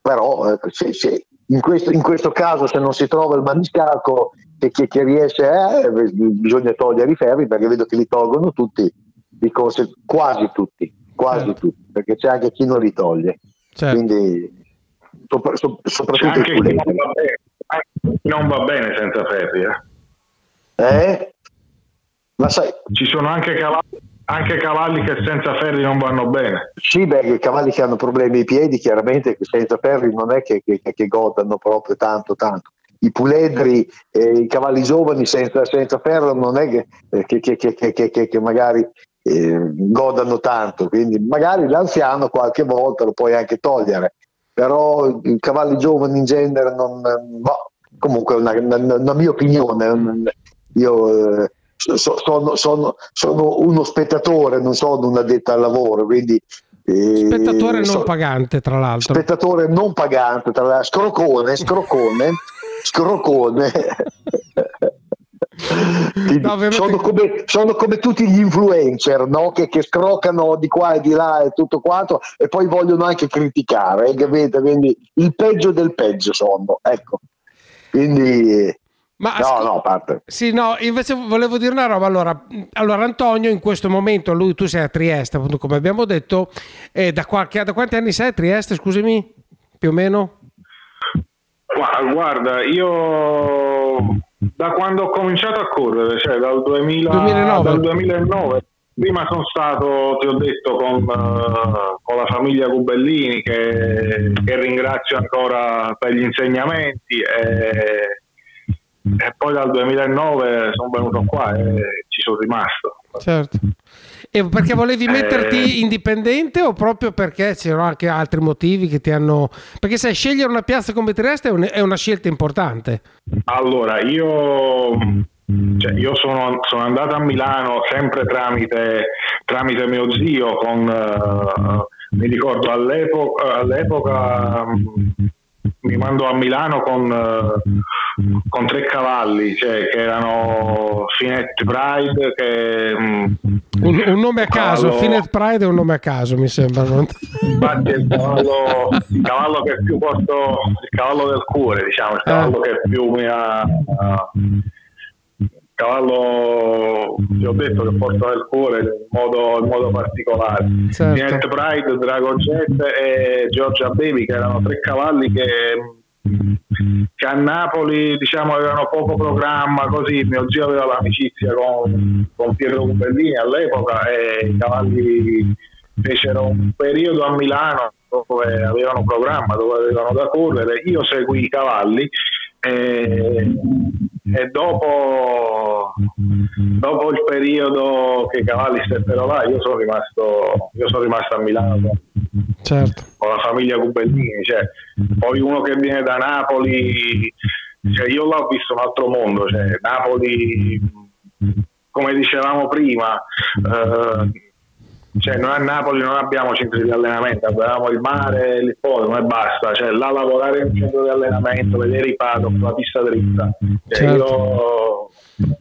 Speaker 4: però ecco, se- se- in, questo, in questo caso se non si trova il maniscalco che, che- che riesce, eh, bisogna togliere i ferri perché vedo che li tolgono tutti, di conse- quasi tutti, quasi
Speaker 3: Certo.
Speaker 4: tutti, perché c'è anche chi non li toglie.
Speaker 3: Certo.
Speaker 4: Quindi sopra- so- soprattutto i
Speaker 5: chi non va bene senza ferri. eh.
Speaker 4: Eh? Ma sai,
Speaker 5: Ci sono anche cavalli, anche cavalli che senza ferri non vanno bene.
Speaker 4: sì, beh, i cavalli che hanno problemi ai piedi, chiaramente senza ferri non è che, che, che godano proprio tanto, tanto. I puledri, eh, i cavalli giovani senza, senza ferro non è che, eh, che, che- che- che- che- che- che magari eh, godano tanto, quindi magari l'anziano qualche volta lo puoi anche togliere, però i cavalli giovani in genere non... boh, comunque è una, una- una mia opinione, io eh, sono, sono- sono uno spettatore, non sono un addetto al lavoro, quindi E
Speaker 3: Spettatore non pagante, tra l'altro.
Speaker 4: spettatore non pagante, tra l'altro, scrocone, scrocone, scrocone.
Speaker 3: No, ovviamente-
Speaker 4: sono, come, sono come tutti gli influencer no? che, che scrocano di qua e di là e tutto quanto e poi vogliono anche criticare, eh, capite? Quindi il peggio del peggio sono, ecco. Quindi
Speaker 3: Ma
Speaker 4: no,
Speaker 3: ascol-
Speaker 4: no, parte.
Speaker 3: Sì, no, invece volevo dire una roba. Allora, allora Antonio, in questo momento, lui, tu sei a Trieste, appunto, come abbiamo detto. eh, da, qualche, da quanti anni sei a Trieste, scusami? Più o meno?
Speaker 5: Gua- Guarda, io da quando ho cominciato a correre, cioè dal, 2000
Speaker 3: 2009.
Speaker 5: dal 2009, prima sono stato, ti ho detto, con, eh, con la famiglia Cubellini che, che ringrazio ancora per gli insegnamenti e, e poi dal 2009 sono venuto qua e ci sono rimasto.
Speaker 3: Certo. E perché volevi
Speaker 5: Eh.
Speaker 3: metterti indipendente o proprio perché c'erano anche altri motivi che ti hanno... Perché sai, scegliere una piazza come Trieste è, un- è una scelta importante.
Speaker 5: Allora, io, cioè, io sono, sono andato a Milano sempre tramite, tramite mio zio, con, eh, mi ricordo all'epoca, all'epoca mh, mi mandò a Milano con, eh, con tre cavalli, cioè, che erano Finet Pride, che...
Speaker 3: Un, un nome a caso,
Speaker 5: cavallo-
Speaker 3: Finet Pride è un nome a caso, mi sembra.
Speaker 5: Infatti è il cavallo, il cavallo che più porto, il cavallo del cuore, diciamo, il cavallo che più mi ha. il cavallo, ti ho detto che porto nel cuore in modo, in modo particolare.
Speaker 3: Certo.
Speaker 5: Niente Pride, Dragon Jet e Georgia Baby, che erano tre cavalli che, che a Napoli diciamo avevano poco programma, così mio zio aveva l'amicizia con, con Pietro Cubellini all'epoca e i cavalli fecero un periodo a Milano dove avevano programma, dove avevano da correre, io seguì i cavalli e, e dopo, dopo il periodo che cavalli steppero là io sono rimasto, io sono rimasto a Milano con,
Speaker 3: Certo.
Speaker 5: con la famiglia Cubellini, cioè, poi uno che viene da Napoli, cioè, io l'ho visto un altro mondo, cioè, Napoli, come dicevamo prima, eh, cioè, noi a Napoli non abbiamo centri di allenamento, abbiamo il mare, l'ippodromo e basta, cioè, là lavorare in centro di allenamento, vedere i paddock, la pista dritta, cioè,
Speaker 3: Certo.
Speaker 5: io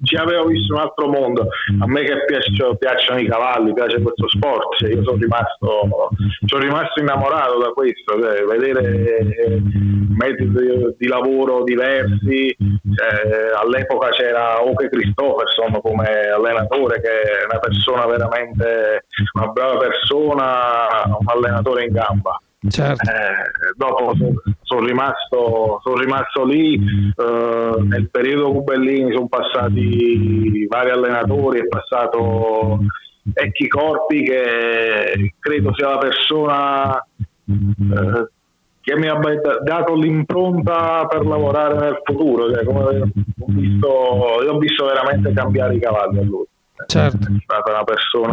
Speaker 5: ci avevo visto un altro mondo, a me che piacciono, piacciono i cavalli, piace questo sport, cioè, io sono rimasto, sono rimasto innamorato da questo, cioè, vedere eh, metodi di lavoro diversi, cioè, all'epoca c'era Oke Christopherson come allenatore che è una persona veramente una brava persona, un allenatore in gamba.
Speaker 3: Certo.
Speaker 5: Eh, dopo so- sono rimasto, sono rimasto lì, eh, nel periodo Cubellini sono passati vari allenatori, è passato Ecchi Corpi che credo sia la persona eh, che mi da- dato l'impronta per lavorare nel futuro, cioè, ho, visto, io ho visto veramente cambiare i cavalli a lui.
Speaker 3: Certo.
Speaker 5: È stata una persona,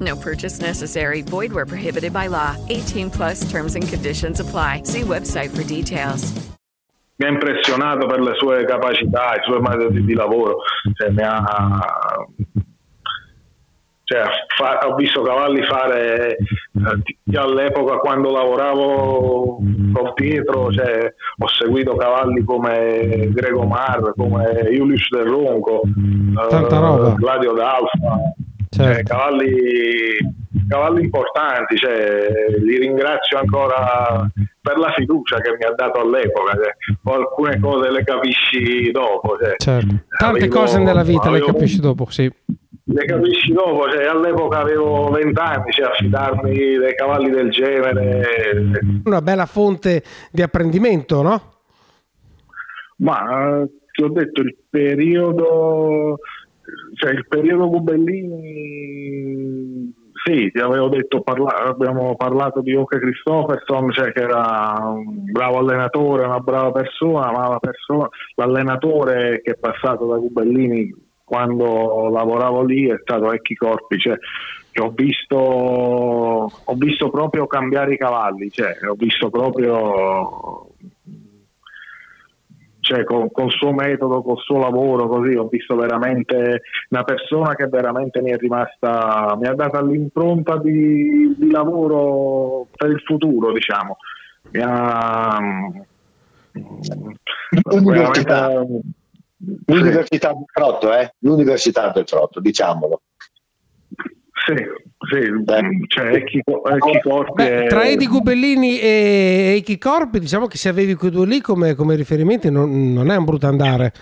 Speaker 6: No purchase necessary. Void where prohibited by law. 18 plus terms and conditions apply. See website for details.
Speaker 5: mi ha impressionato per le sue capacità, i suoi metodi di lavoro. Cioè, mi ha, cioè, fa- ho visto Cavalli fare eh, io all'epoca quando lavoravo con Pietro, cioè, ho seguito cavalli come Grego Mar, come Julius Del Ronco, eh,
Speaker 3: Tanta roba.
Speaker 5: Gladio d'Alfa.
Speaker 3: Certo.
Speaker 5: Cioè, cavalli, cavalli importanti, cioè, li ringrazio ancora per la fiducia che mi ha dato all'epoca. Cioè, alcune cose le capisci dopo. Cioè,
Speaker 3: Certo. Tante
Speaker 5: Avevo-
Speaker 3: cose nella vita le capisci dopo, sì.
Speaker 5: Le capisci dopo, cioè, all'epoca avevo 20 anni, cioè, affidarmi dei cavalli del genere.
Speaker 3: Una bella fonte di apprendimento, no?
Speaker 5: Ma eh, ti ho detto il periodo, cioè il periodo Cubellini sì, ti avevo detto, parla- abbiamo parlato di Oke Christopherson, cioè che era un bravo allenatore, una brava persona, ma la persona- l'allenatore che è passato da Gubellini quando lavoravo lì è stato Ecchi Corpi, cioè, che ho visto, ho visto proprio cambiare i cavalli, cioè, ho visto proprio cioè col, col suo metodo, col suo lavoro, così ho visto veramente una persona che veramente mi è rimasta, mi ha dato l'impronta di, di lavoro per il futuro, diciamo. Mi ha,
Speaker 4: L'università,
Speaker 5: veramente-
Speaker 4: l'università del Trotto, eh? L'università del Trotto, diciamolo.
Speaker 5: Sì, sì,
Speaker 4: Beh.
Speaker 5: cioè Ecchi, Ecchi Corpi
Speaker 3: Beh,
Speaker 5: è-
Speaker 3: tra Edi Gubellini e Eiki Corpi, diciamo che se avevi quei due lì come, come riferimenti non, non è un brutto andare.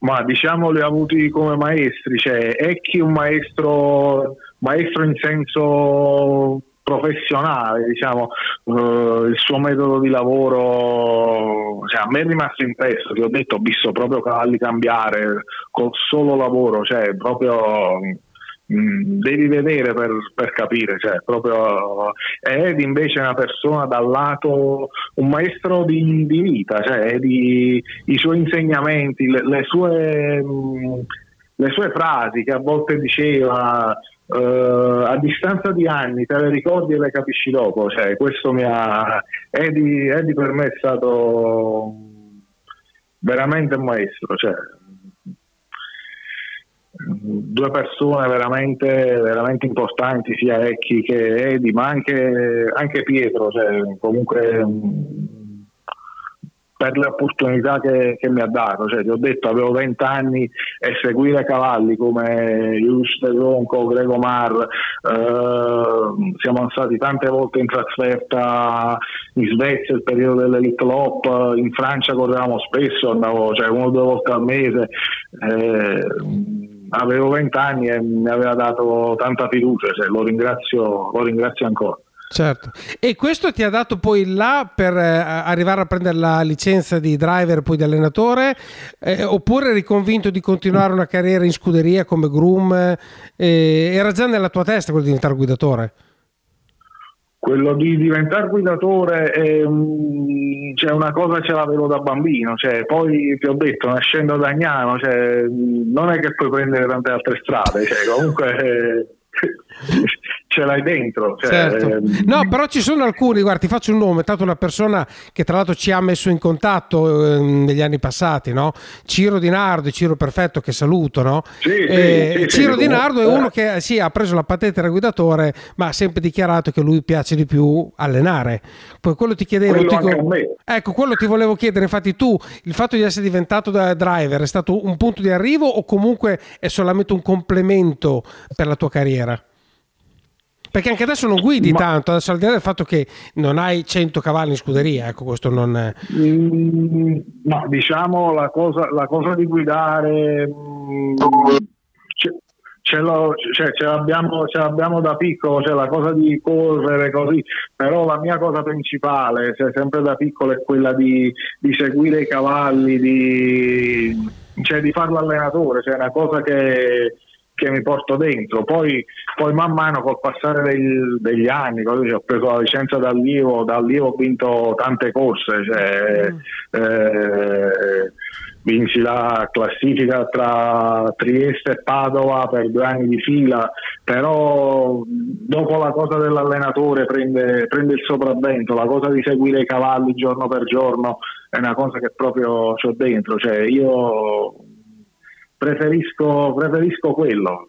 Speaker 5: Ma diciamo li ha avuti come maestri, cioè Ecchi un maestro, maestro in senso professionale, diciamo, eh, il suo metodo di lavoro, cioè, a me è rimasto impresso, ti ho detto, ho visto proprio cavalli cambiare col solo lavoro, cioè proprio mm, devi vedere per, per capire, cioè proprio Ed invece è una persona dal lato, un maestro di, di vita, cioè di, i suoi insegnamenti, le, le sue, mh, le sue frasi che a volte diceva eh, a distanza di anni te le ricordi e le capisci dopo, cioè questo mi ha Edi, Edi per me è stato veramente un maestro, cioè due persone veramente, veramente importanti, sia Ecchi che Edi, ma anche, anche Pietro, cioè, comunque mh, per le opportunità che, che mi ha dato. Cioè, ti ho detto, avevo 20 anni e seguire cavalli come Jules De Ronco, Grego Mar, eh, siamo stati tante volte in trasferta in Svezia, il periodo dell'Elite Lop, in Francia correvamo spesso, andavo cioè, una o due volte al mese. eh, avevo 20 anni e mi aveva dato tanta fiducia, cioè, lo, ringrazio, lo ringrazio ancora.
Speaker 3: Certo. E questo ti ha dato poi là per eh, arrivare a prendere la licenza di driver poi di allenatore eh, oppure eri convinto di continuare una carriera in scuderia come groom? eh, era già nella tua testa quello di diventare guidatore?
Speaker 5: Quello di diventare guidatore è un- cioè una cosa ce l'avevo da bambino, cioè, poi ti ho detto, nascendo da Agnano, cioè, non è che puoi prendere tante altre strade, cioè, comunque eh, ce l'hai dentro. Cioè,
Speaker 3: Certo.
Speaker 5: ehm,
Speaker 3: No, però ci sono alcuni, guarda, ti faccio un nome, è stata una persona che tra l'altro ci ha messo in contatto ehm, negli anni passati, no? Ciro Di Nardo, Ciro Perfetto che saluto, no?
Speaker 5: Sì,
Speaker 3: Eh,
Speaker 5: sì, sì,
Speaker 3: Ciro Di Nardo è uno che sì, ha preso la patente da guidatore, ma ha sempre dichiarato che lui piace di più allenare. Poi quello ti chiedevo,
Speaker 5: Quello
Speaker 3: ti- ecco, quello ti volevo chiedere, infatti tu, il fatto di essere diventato da driver è stato un punto di arrivo o comunque è solamente un complemento per la tua carriera? Perché anche adesso non guidi
Speaker 5: Ma-
Speaker 3: tanto, adesso al di là del fatto che non hai 100 cavalli in scuderia, ecco, questo non è...
Speaker 5: Mm, no, diciamo la cosa, la cosa di guidare mm, ce, l'ho- cioè, ce l'abbiamo, ce l'abbiamo da piccolo, cioè la cosa di correre così, però la mia cosa principale, cioè, sempre da piccolo, è quella di, di seguire i cavalli, di, cioè, di fare l'allenatore, cioè è una cosa che, che mi porto dentro. Poi, poi man mano col passare del- degli anni, così, ho preso la licenza d'allievo, d'allievo ho vinto tante corse, cioè, eh, vinci la classifica tra Trieste e Padova per due anni di fila, però dopo la cosa dell'allenatore prende, prende il sopravvento, la cosa di seguire i cavalli giorno per giorno è una cosa che proprio ho dentro, cioè io preferisco, preferisco quello.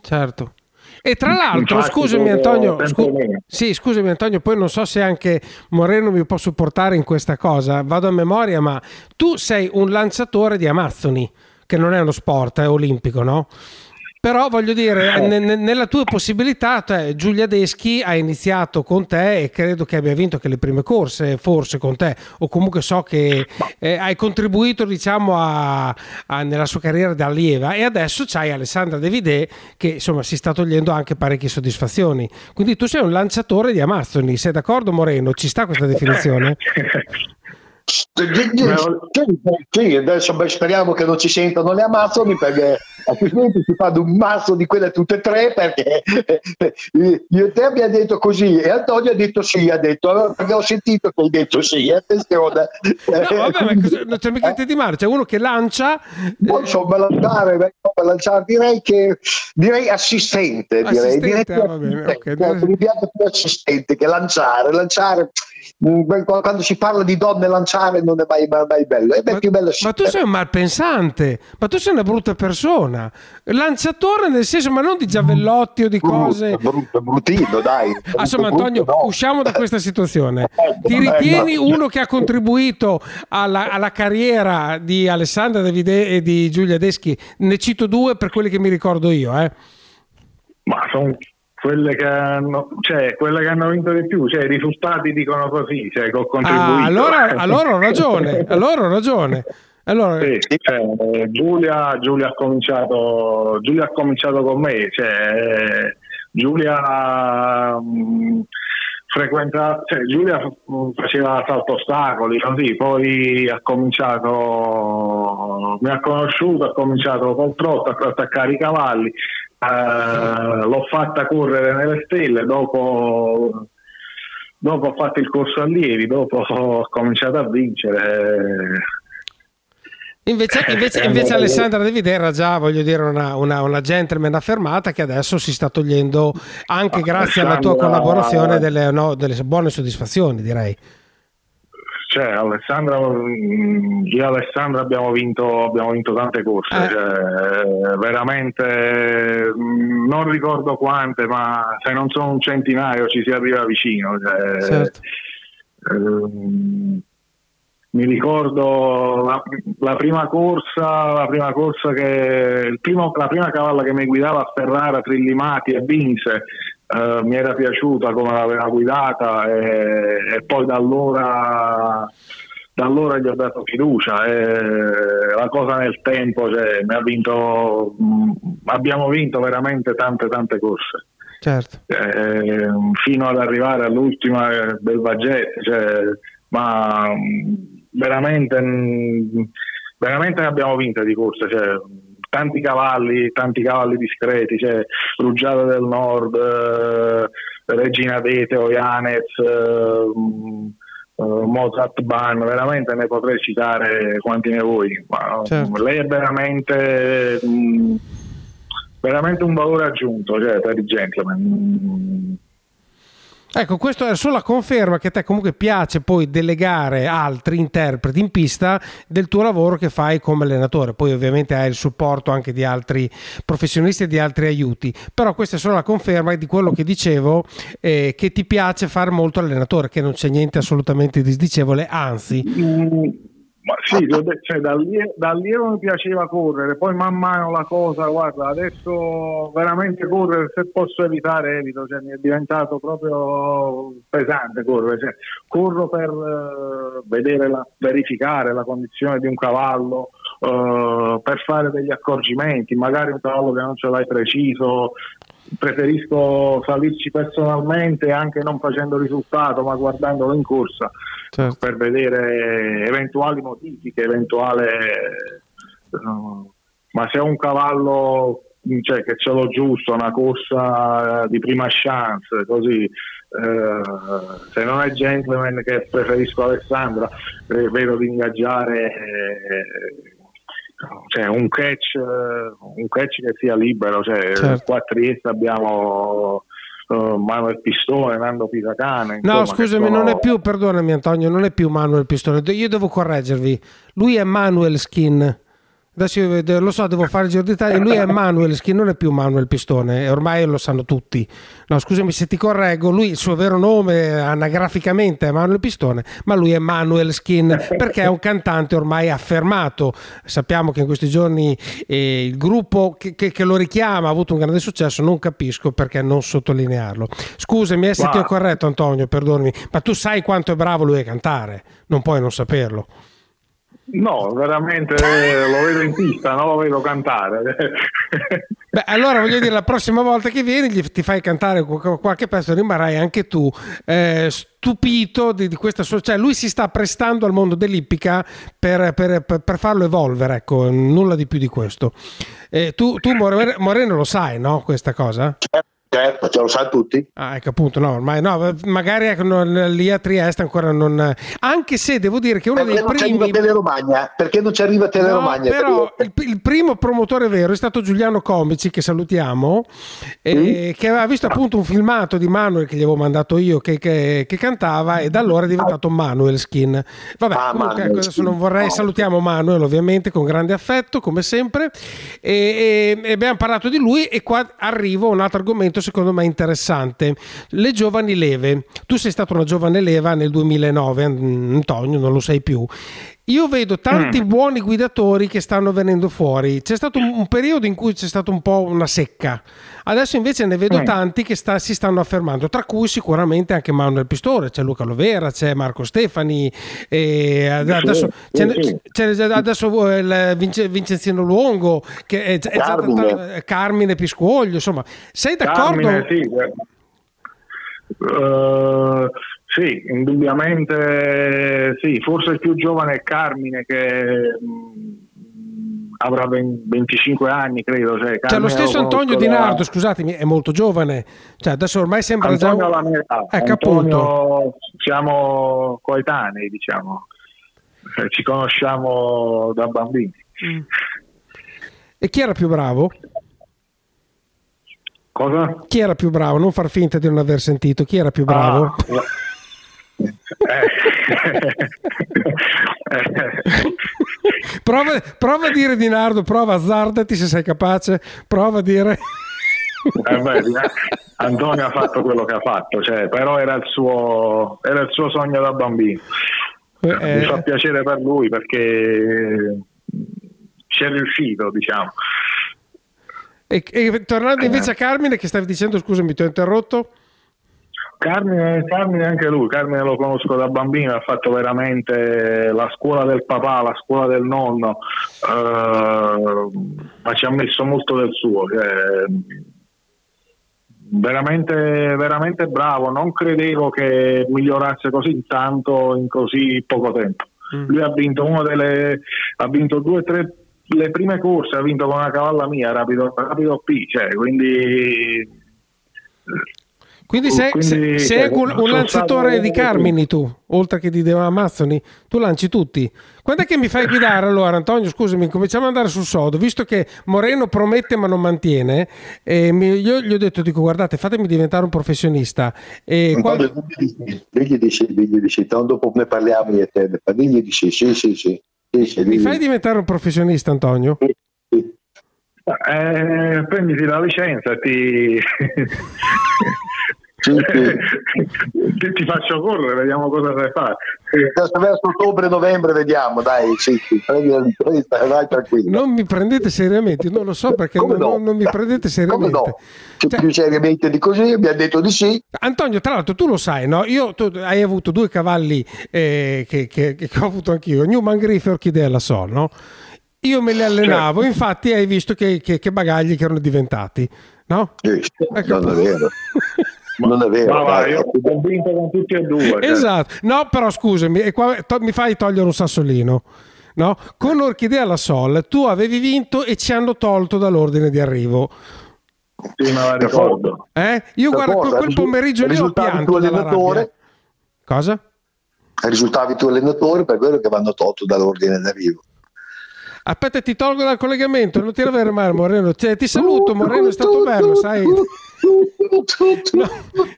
Speaker 3: Certo. E tra l'altro, scusami Antonio, scu- sì, scusami Antonio, poi non so se anche Moreno mi può supportare in questa cosa, vado a memoria, ma tu sei un lanciatore di Amazzoni, che non è uno sport, è olimpico, no? Però voglio dire, ne- ne- nella tua possibilità, cioè, Giulia Deschi ha iniziato con te e credo che abbia vinto anche le prime corse, forse con te, o comunque so che eh, hai contribuito, diciamo, a- a- nella sua carriera da allieva e adesso c'hai Alessandra De Vidè che insomma si sta togliendo anche parecchie soddisfazioni. Quindi tu sei un lanciatore di Amazzoni, sei d'accordo Moreno? Ci sta questa definizione?
Speaker 4: Sì, adesso beh, speriamo che non ci sentano le Amazzoni perché altrimenti si fanno un mazzo di quelle tutte e tre perché io e te abbiamo detto così e Antonio ha detto sì, ha detto allora perché ho sentito che hai detto sì, attenzione.
Speaker 3: No, vabbè, ma cosa, non c'è mica di mare, c'è uno che lancia.
Speaker 4: Non so, lanciare, lanciare, direi che direi assistente, direi,
Speaker 3: Assistente,
Speaker 4: direi
Speaker 3: ah, va bene, ok.
Speaker 4: Ecco, mi piace più assistente che lanciare, lanciare quando si parla di donne lanciare non è mai, mai, mai bello, è
Speaker 3: Ma,
Speaker 4: più bello
Speaker 3: ma tu sei un malpensante, ma tu sei una brutta persona. Lanciatore nel senso, ma non di giavellotti o di cose.
Speaker 4: brutto, brutto, bruttino, dai.
Speaker 3: Ah, Insomma,
Speaker 4: Brutto,
Speaker 3: Antonio,
Speaker 4: no.
Speaker 3: usciamo da questa situazione.
Speaker 4: Eh,
Speaker 3: Ti
Speaker 4: eh,
Speaker 3: ritieni
Speaker 4: no.
Speaker 3: uno che ha contribuito alla, alla carriera di Alessandra Davide e di Giulia Deschi? Ne cito due per quelli che mi ricordo io, eh.
Speaker 5: Ma sono quelle che hanno, cioè, quelle che hanno vinto di più, cioè, i risultati dicono così, cioè, che ho contribuito.
Speaker 3: Ah, allora, allora ho ragione, allora ho ragione. Allora,
Speaker 5: Sì, cioè, Giulia, Giulia ha cominciato Giulia ha cominciato con me cioè, Giulia mh, frequenta cioè, Giulia mh, faceva salto ostacoli così poi ha cominciato mi ha conosciuto ha cominciato col trotto a attaccare i cavalli eh, l'ho fatta correre nelle stelle dopo dopo ho fatto il corso allievi dopo ho cominciato a vincere
Speaker 3: Invece, invece,
Speaker 5: Eh,
Speaker 3: invece
Speaker 5: eh,
Speaker 3: Alessandra De Vite era già, voglio dire, una, una, una gentleman affermata che adesso si sta togliendo, anche grazie alla tua collaborazione, delle, no, delle buone soddisfazioni, direi.
Speaker 5: Cioè, Alessandra, mm, io e Alessandra abbiamo vinto, abbiamo vinto tante corse,
Speaker 3: Eh.
Speaker 5: cioè, veramente mm, non ricordo quante, ma se non sono un centinaio ci si arriva vicino. cioè,
Speaker 3: Certo.
Speaker 5: ehm, mi ricordo la, la prima corsa, la prima corsa che il primo- la prima cavalla che mi guidava a Ferrara, Trillimati e vinse. Eh, mi era piaciuta come l'aveva guidata e, e poi da allora, da allora gli ho dato fiducia e la cosa nel tempo cioè, vinto, mh, abbiamo vinto veramente tante tante corse
Speaker 3: Certo.
Speaker 5: eh, fino ad arrivare all'ultima eh, del Vaggetti, cioè, ma mh, veramente, mh, veramente ne abbiamo vinte di corse, cioè, tanti cavalli, tanti cavalli discreti, cioè, Ruggiata del Nord, eh, Regina d'Ete, Oianez, eh, mh, eh, Mozart Ban, veramente ne potrei citare quanti ne vuoi, ma
Speaker 3: Certo.
Speaker 5: lei è veramente mh, veramente un valore aggiunto cioè, per i gentleman. Mm,
Speaker 3: Ecco, questo è solo la conferma che a te comunque piace poi delegare altri interpreti in pista del tuo lavoro che fai come allenatore. Poi ovviamente hai il supporto anche di altri professionisti e di altri aiuti, però questa è solo la conferma di quello che dicevo, eh, che ti piace fare molto allenatore, che non c'è niente assolutamente di sdicevole, anzi.
Speaker 5: Ma sì, cioè, da, allievo, da allievo mi piaceva correre, poi man mano la cosa, guarda, adesso veramente correre, se posso evitare evito, cioè, mi è diventato proprio pesante correre, cioè, corro per eh, vedere la, verificare la condizione di un cavallo, eh, per fare degli accorgimenti, magari un cavallo che non ce l'hai preciso, preferisco salirci personalmente anche non facendo risultato ma guardandolo in corsa
Speaker 3: Certo.
Speaker 5: per vedere eventuali modifiche, eventuale eh, ma se ho un cavallo cioè, che ce l'ho giusto, una corsa di prima chance, così eh, se non è gentleman che preferisco Alessandra, eh, vedo di ingaggiare eh, cioè, un catch eh, un catch che sia libero, cioè
Speaker 3: Certo.
Speaker 5: qua a Trieste abbiamo eh, Manuel Pistone, Nando Pisacane.
Speaker 3: No,
Speaker 5: insomma,
Speaker 3: scusami,
Speaker 5: sono-
Speaker 3: non è più, perdonami Antonio, non è più Manuel Pistone. Io devo correggervi. Lui è Manuel Skin. Adesso io lo so, devo fare il giro d'Italia. Lui è Manuel Skin, non è più Manuel Pistone. Ormai lo sanno tutti. No, scusami se ti correggo. Lui, il suo vero nome anagraficamente è Manuel Pistone, ma lui è Manuel Skin perché è un cantante ormai affermato. Sappiamo che in questi giorni eh, il gruppo che, che- che lo richiama ha avuto un grande successo. Non capisco perché non sottolinearlo. Scusami eh, se
Speaker 5: Ma-
Speaker 3: ti ho corretto, Antonio, perdonami, ma tu sai quanto è bravo lui a cantare, non puoi non saperlo.
Speaker 5: No, veramente eh, lo vedo in pista, non lo vedo cantare.
Speaker 3: Beh, allora voglio dire, la prossima volta che vieni gli- ti fai cantare qual- qualche pezzo, rimarrai anche tu eh, stupito di, di questa sua... Cioè lui si sta prestando al mondo dell'ippica per, per- per- per farlo evolvere, ecco, nulla di più di questo. Eh, tu, tu More- Moreno lo sai, no, questa cosa?
Speaker 4: Certo, ce lo sanno tutti.
Speaker 3: Ah, ecco appunto, no, ormai no, magari ecco, non- lì a Trieste ancora non... Anche se devo dire che uno
Speaker 4: Perché
Speaker 3: dei
Speaker 4: non arriva
Speaker 3: primi...
Speaker 4: Teleromagna? Perché non ci arriva
Speaker 3: No,
Speaker 4: Teleromagna?
Speaker 3: però il, il primo promotore vero è stato Giuliano Comici, che salutiamo, eh, che aveva visto appunto un filmato di Manuel che gli avevo mandato io che, che- che cantava e da allora è diventato Manuel Skin. Vabbè,
Speaker 4: Ah,
Speaker 3: comunque,
Speaker 4: Manuel
Speaker 3: ecco, adesso
Speaker 4: Skin.
Speaker 3: non vorrei,
Speaker 4: Oh.
Speaker 3: salutiamo Manuel ovviamente con grande affetto come sempre e, e- e abbiamo parlato di lui e qua arrivo a un altro argomento secondo me interessante, le giovani leve. Tu sei stato una giovane leva nel 2009, An- Antonio, non lo sai più. Io vedo tanti buoni guidatori che stanno venendo fuori. C'è stato un, un periodo in cui c'è stata un po' una secca. Adesso invece ne vedo tanti che sta- si stanno affermando, tra cui sicuramente anche Manuel Pistore, c'è Luca Lovera, c'è Marco Stefani, ad- adesso,
Speaker 5: sì,
Speaker 3: c'è-
Speaker 5: sì.
Speaker 3: c'è adesso eh, il Vince- Vincenzino Luongo, che è, è già
Speaker 4: Carmine.
Speaker 3: eh, Carmine Piscuoglio, insomma, sei d'accordo?
Speaker 5: Carmine, sì. Eh, sì, indubbiamente sì, forse il più giovane è Carmine che mh, avrà 20 25 anni, credo. Cioè,
Speaker 3: Cioè, lo stesso Antonio Di
Speaker 5: da-
Speaker 3: Nardo, scusatemi, è molto giovane. Cioè, adesso ormai sembra
Speaker 5: Antonio
Speaker 3: già.
Speaker 5: età.
Speaker 3: Ecco appunto.
Speaker 5: Antonio, siamo coetanei, diciamo. Eh, Ci conosciamo da bambini.
Speaker 3: E chi era più bravo?
Speaker 5: Cosa?
Speaker 3: Chi era più bravo? Non far finta di non aver sentito. Chi era più bravo?
Speaker 5: Ah, eh.
Speaker 3: prova, prova a dire Di Nardo, prova, azzardati se sei capace. Prova a dire.
Speaker 5: Eh beh, Antonio ha fatto quello che ha fatto, cioè, però era il, suo, era il suo sogno da bambino. Mi
Speaker 3: Eh,
Speaker 5: fa piacere per lui perché ci è riuscito, diciamo.
Speaker 3: E, e tornando invece a Carmine, che stavi dicendo, scusami, ti ho interrotto.
Speaker 5: Carmine, Carmine anche lui, Carmine lo conosco da bambino, ha fatto veramente la scuola del papà, la scuola del nonno, eh, ma ci ha messo molto del suo. cioè, veramente, veramente bravo, non credevo che migliorasse così tanto in così poco tempo. Lui ha vinto delle, ha vinto due o tre le prime corse, ha vinto con una cavalla mia, rapido, rapido P, cioè, quindi
Speaker 3: Quindi sei,
Speaker 5: Quindi,
Speaker 3: sei- sei
Speaker 5: cioè,
Speaker 3: anche un, un lanciatore
Speaker 5: stato-
Speaker 3: di Carmini tu, oltre che di De Amazzoni, tu lanci tutti. Quando è che mi fai guidare allora Antonio? Scusami, cominciamo ad andare sul sodo, visto che Moreno promette ma non mantiene, e mi- io gli ho detto, dico guardate fatemi diventare un professionista. E quando-
Speaker 4: Antonio, digli di sì, digli di sì, tanto dopo ne parliamo io e te, digli di sì, sì, sì, sì.
Speaker 3: Mi fai
Speaker 4: di
Speaker 3: diventare un professionista Antonio?
Speaker 4: sì. Sì.
Speaker 5: Eh, prenditi la licenza ti...
Speaker 4: Sì,
Speaker 5: ti, ti faccio correre, vediamo cosa sai fare.
Speaker 4: Adesso verso ottobre-novembre vediamo, dai, sì, sì, prendi la licenza, vai tranquillo.
Speaker 3: Non mi prendete seriamente, non lo so perché
Speaker 4: Come
Speaker 3: non,
Speaker 4: no?
Speaker 3: non mi prendete
Speaker 4: Come
Speaker 3: seriamente.
Speaker 4: no? Cioè,
Speaker 3: Cioè-
Speaker 4: più seriamente di così, abbiamo detto di sì.
Speaker 3: Antonio, tra l'altro, tu lo sai, no? Io, tu hai avuto due cavalli eh, che, che- che ho avuto anch'io, Newman Griff e Orchidea alla Sol, no? Io me li allenavo, infatti hai visto che, che- che bagagli che erano diventati, no?
Speaker 4: Sì, sì,
Speaker 3: Ecco.
Speaker 4: non è vero. Non è vero.
Speaker 5: Ma va,
Speaker 4: dai.
Speaker 5: io ho vinto con tutti e due. cioè.
Speaker 3: Esatto, no, però scusami, qua to- mi fai togliere un sassolino. No? Con Orchidea alla Sol tu avevi vinto e ci hanno tolto dall'ordine di arrivo.
Speaker 5: Sì, me la ricordo.
Speaker 3: Eh? Io
Speaker 4: forza,
Speaker 3: quel
Speaker 4: risu-
Speaker 3: pomeriggio lì ho
Speaker 4: risultavi
Speaker 3: pianto dalla
Speaker 4: allenatore?
Speaker 3: Cosa?
Speaker 4: Risultavi tu allenatore, per quello che vanno tolto dall'ordine d'arrivo.
Speaker 3: Aspetta, ti tolgo dal collegamento, non ti avere male Moreno. Cioè, ti saluto Moreno, è stato bello, sai? No,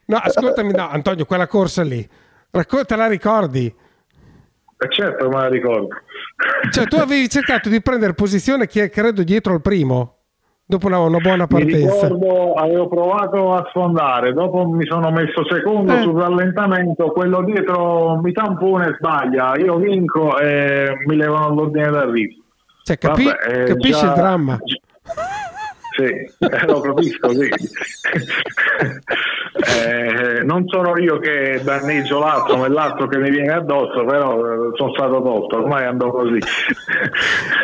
Speaker 3: no, ascoltami, no, Antonio, quella corsa lì, racco- te la ricordi?
Speaker 5: Eh, certo, me la ricordo.
Speaker 3: Cioè, tu avevi cercato di prendere posizione, che credo, dietro al primo, dopo una, una buona
Speaker 5: Mi
Speaker 3: partenza.
Speaker 5: ricordo, avevo provato a sfondare, dopo mi sono messo secondo
Speaker 3: Eh.
Speaker 5: sul rallentamento, quello dietro mi tampone e sbaglia, io vinco e mi levano l'ordine d'arrivo.
Speaker 3: Cioè, capi-
Speaker 5: Vabbè, eh,
Speaker 3: capisci
Speaker 5: già-
Speaker 3: il dramma?
Speaker 5: Sì, eh, lo capisco, sì. Eh, non sono io che danneggio l'altro, ma è l'altro che mi viene addosso, però eh, sono stato tolto, ormai ando così.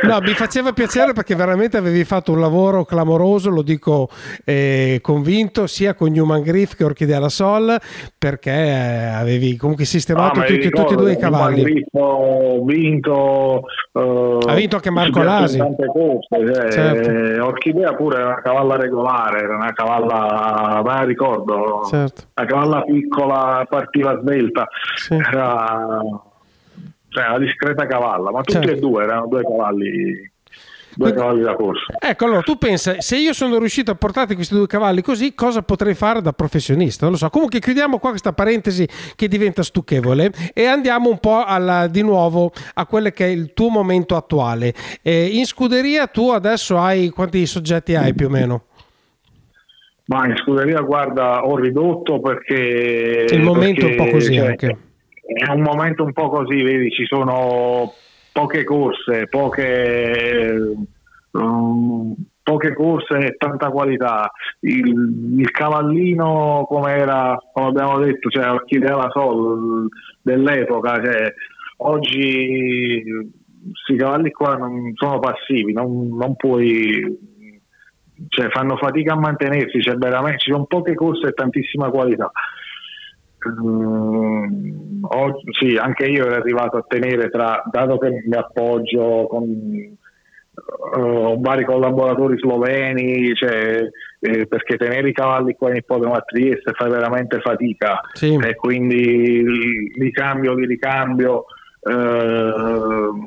Speaker 3: No, mi faceva piacere perché veramente avevi fatto un lavoro clamoroso, lo dico eh, convinto, sia con Newman Griff che Orchidea la Sol, perché eh, avevi comunque sistemato
Speaker 5: Ah, ma
Speaker 3: tutti,
Speaker 5: ricordo,
Speaker 3: tutti e due i cavalli.
Speaker 5: Griff Ho vinto, eh,
Speaker 3: Ha vinto anche Marco Lasi.
Speaker 5: corse, cioè,
Speaker 3: Certo.
Speaker 5: Orchidea pure era una cavalla regolare, era una cavalla, me la ricordo,
Speaker 3: Certo.
Speaker 5: una cavalla piccola, partiva svelta,
Speaker 3: Sì.
Speaker 5: era cioè, una discreta cavalla, ma tutti
Speaker 3: Certo.
Speaker 5: e due erano due cavalli, due cavalli da corsa.
Speaker 3: Ecco, allora tu pensa, se io sono riuscito a portarti questi due cavalli così, cosa potrei fare da professionista? Non lo so. Comunque chiudiamo qua questa parentesi che diventa stucchevole e andiamo un po' alla- di nuovo a quello che è il tuo momento attuale. Eh, in scuderia tu adesso hai quanti soggetti hai più o meno?
Speaker 5: Ma in scuderia, guarda, ho ridotto perché...
Speaker 3: Il momento è un
Speaker 5: perché,
Speaker 3: po' così
Speaker 5: cioè,
Speaker 3: anche.
Speaker 5: È un momento un po' così, vedi, ci sono poche corse, poche, um, poche corse e tanta qualità. Il, il cavallino, come era, come abbiamo detto, cioè Orchidea Sol dell'epoca, cioè, oggi questi cavalli qua non sono passivi, non, non puoi cioè fanno fatica a mantenersi, cioè veramente ci sono poche corse e tantissima qualità. Mm, ho- sì, anche io ero arrivato a tenere tra, dato che mi appoggio con ho vari collaboratori sloveni, cioè, eh, perché tenere i cavalli qua in ippodromo a Trieste fai veramente fatica
Speaker 3: Sì.
Speaker 5: e quindi li, li cambio, li ricambio. eh,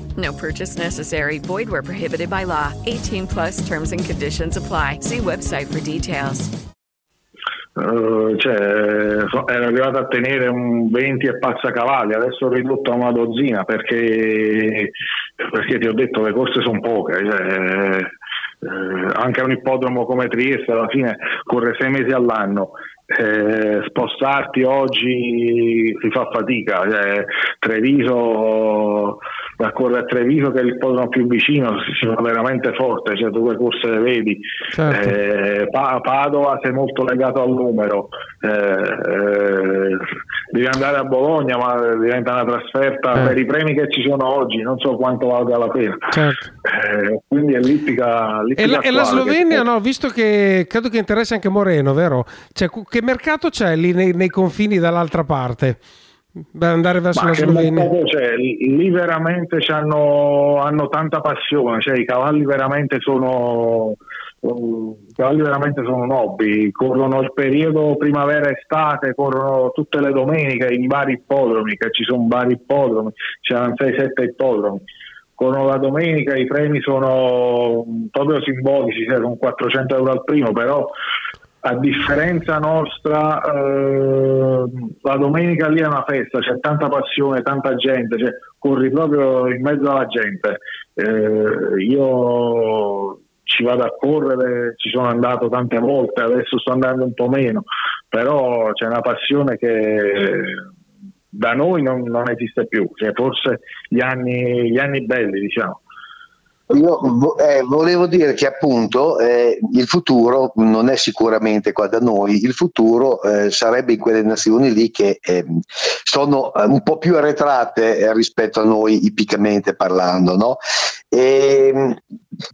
Speaker 6: No purchase necessary. Void where prohibited by law. 18 plus terms and conditions apply. See website for details.
Speaker 5: Eh, cioè, ero arrivato a tenere un 20 e passa cavalli, adesso ho ridotto a una dozzina perché, perché ti ho detto le corse sono poche. cioè, eh, anche un ippodromo come Trieste alla fine corre sei mesi all'anno. eh, spostarti oggi si fa fatica. Cioè, Treviso, da correre a Treviso che è l'ippodromo più vicino, si fa veramente forte, cioè due corse le vedi.
Speaker 3: Certo.
Speaker 5: Eh, Pa- Padova sei molto legato al numero, eh, eh, devi andare a Bologna, ma diventa una trasferta
Speaker 3: Eh.
Speaker 5: per i premi che ci sono oggi, non so quanto valga la pena.
Speaker 3: Certo.
Speaker 5: Eh, quindi è l'ippica,
Speaker 3: E
Speaker 5: l'ippica
Speaker 3: la, e la
Speaker 5: attuale che-
Speaker 3: Slovenia, no, visto che credo che interessi anche Moreno, vero? Cioè, che mercato c'è lì nei, nei confini dall'altra parte? Per andare verso
Speaker 5: Ma
Speaker 3: la Slovenia?
Speaker 5: c'è? Lì veramente c'hanno- hanno tanta passione, cioè i cavalli veramente sono i cavalli veramente sono hobby, corrono il periodo primavera-estate, corrono tutte le domeniche in vari ippodromi, che ci sono vari ippodromi, c'erano 6-7 ippodromi. Corrono la domenica, i premi sono proprio simbolici, cioè sono 400 euro al primo, però a differenza nostra, eh, la domenica lì è una festa, c'è tanta passione, tanta gente, cioè, corri proprio in mezzo alla gente. Eh, io ci vado a correre, ci sono andato tante volte, adesso sto andando un po' meno, però c'è una passione che da noi non, non esiste più, cioè, forse gli anni, gli anni belli, diciamo.
Speaker 4: Io eh, volevo dire che appunto eh, il futuro non è sicuramente qua da noi, il futuro eh, sarebbe in quelle nazioni lì che ehm, sono eh, un po' più arretrate eh, rispetto a noi ipicamente parlando. No? E,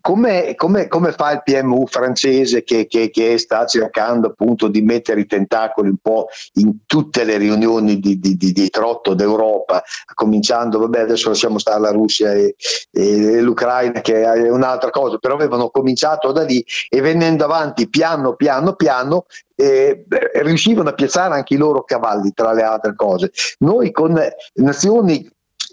Speaker 4: come, come- come fa il PMU francese che, che- che sta cercando appunto di mettere i tentacoli un po' in tutte le riunioni di, di- di- di trotto d'Europa, cominciando, vabbè adesso lasciamo stare la Russia e, e l'Ucraina che è un'altra cosa, però avevano cominciato da lì e venendo avanti piano piano piano eh, riuscivano a piazzare anche i loro cavalli tra le altre cose. Noi con nazioni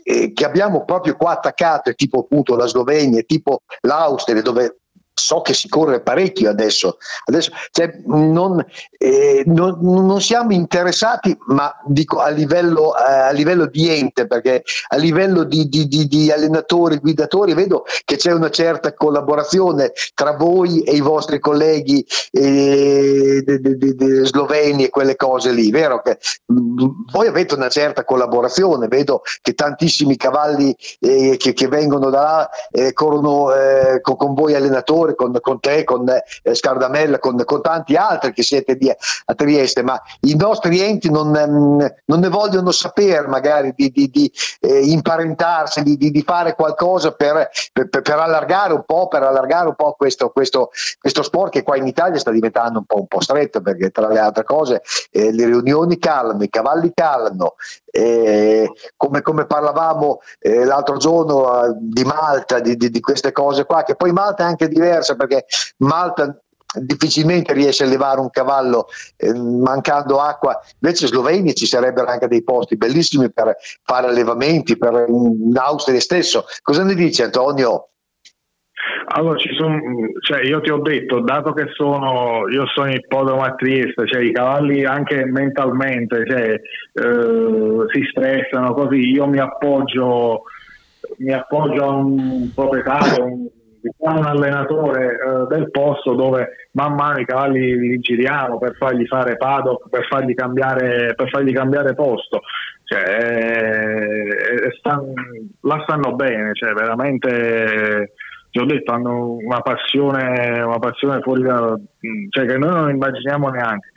Speaker 4: che abbiamo proprio qua attaccate, tipo appunto la Slovenia, tipo l'Austria, dove so che si corre parecchio adesso, adesso cioè, non, eh, non, non, siamo interessati, ma dico a livello, eh, a livello di ente, perché a livello di, di, di, di, allenatori, guidatori, vedo che c'è una certa collaborazione tra voi e i vostri colleghi eh, sloveni e quelle cose lì, vero? Che, mh, mm, voi avete una certa collaborazione, vedo che tantissimi cavalli eh, che, che, vengono da là eh, corrono eh, con, con voi allenatori con, con te, con eh, Scardamella, con, con, tanti altri che siete di, a Trieste, ma i nostri enti non, ehm, non ne vogliono sapere magari di, di, di eh, imparentarsi, di, di, fare qualcosa per, per, per, allargare un po', per allargare un po' questo, questo, questo, sport che qua in Italia sta diventando un po', un po stretto perché tra le altre cose eh, le riunioni calano, i cavalli calano, eh, come, come, parlavamo eh, l'altro giorno eh, di Malta, di, di, di, queste cose qua, che poi Malta è anche diversa perché Malta difficilmente riesce a levare un cavallo eh, mancando acqua, invece in Slovenia ci sarebbero anche dei posti bellissimi per fare allevamenti, per in Austria stesso. Cosa ne dici Antonio?
Speaker 5: Allora, son, cioè, io ti ho detto, dato che sono, io sono ippodromo a Trieste, cioè, i cavalli anche mentalmente cioè, eh, si stressano così, io mi appoggio, mi appoggio a un proprietario, un, un allenatore eh, del posto dove man mano i cavalli li giriamo per fargli fare paddock, per fargli cambiare, per fargli cambiare posto. Cioè, eh, stan, la stanno bene, cioè, veramente ti ho detto, hanno una passione, una passione fuori da, cioè che noi non immaginiamo neanche.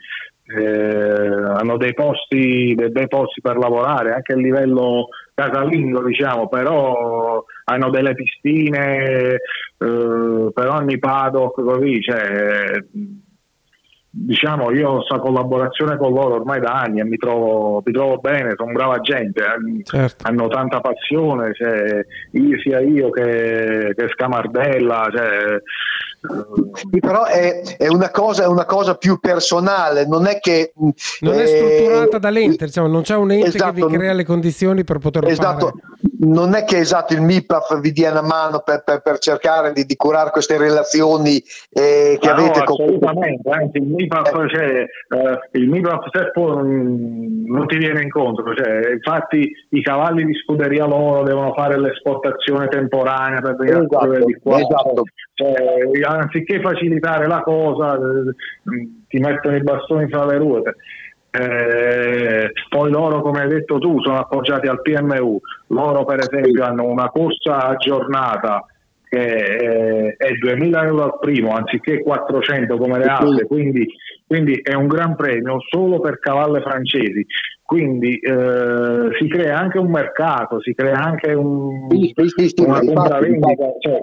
Speaker 5: Eh, hanno dei posti, dei bei posti per lavorare anche a livello casalingo, diciamo, però hanno delle pistine eh, per ogni paddock, così, cioè, diciamo io sto collaborazione con loro ormai da anni e mi trovo, mi trovo bene, sono brava gente, eh, certo. hanno tanta passione, cioè, io, sia io che, che Scamardella, cioè,
Speaker 4: sì, però è, è, una cosa, è, una cosa, più personale, non è che...
Speaker 3: Non è, è strutturata dall'ente, diciamo, non c'è un ente esatto, che vi crea le condizioni per poterlo
Speaker 4: esatto,
Speaker 3: fare.
Speaker 4: Non è che esatto, il MIPAF vi dia una mano per, per, per cercare di, di, curare queste relazioni eh, che
Speaker 5: ah,
Speaker 4: avete
Speaker 5: no, con... Assolutamente, anzi il MIPAF, eh. cioè, eh, il MIPAF se poi non, non ti viene incontro, cioè, infatti i cavalli di scuderia loro devono fare l'esportazione temporanea per venire esatto, a di qua. Esatto. Cioè, anziché facilitare la cosa, eh, ti mettono i bastoni fra le ruote. Eh, poi loro, come hai detto tu, sono appoggiati al PMU. Loro, per esempio, hanno una corsa aggiornata che eh, è 2000 euro al primo anziché 400 come le altre, quindi, quindi è un gran premio solo per cavalle francesi. Quindi eh, si crea anche un mercato, si crea anche un, una compravendita. Cioè,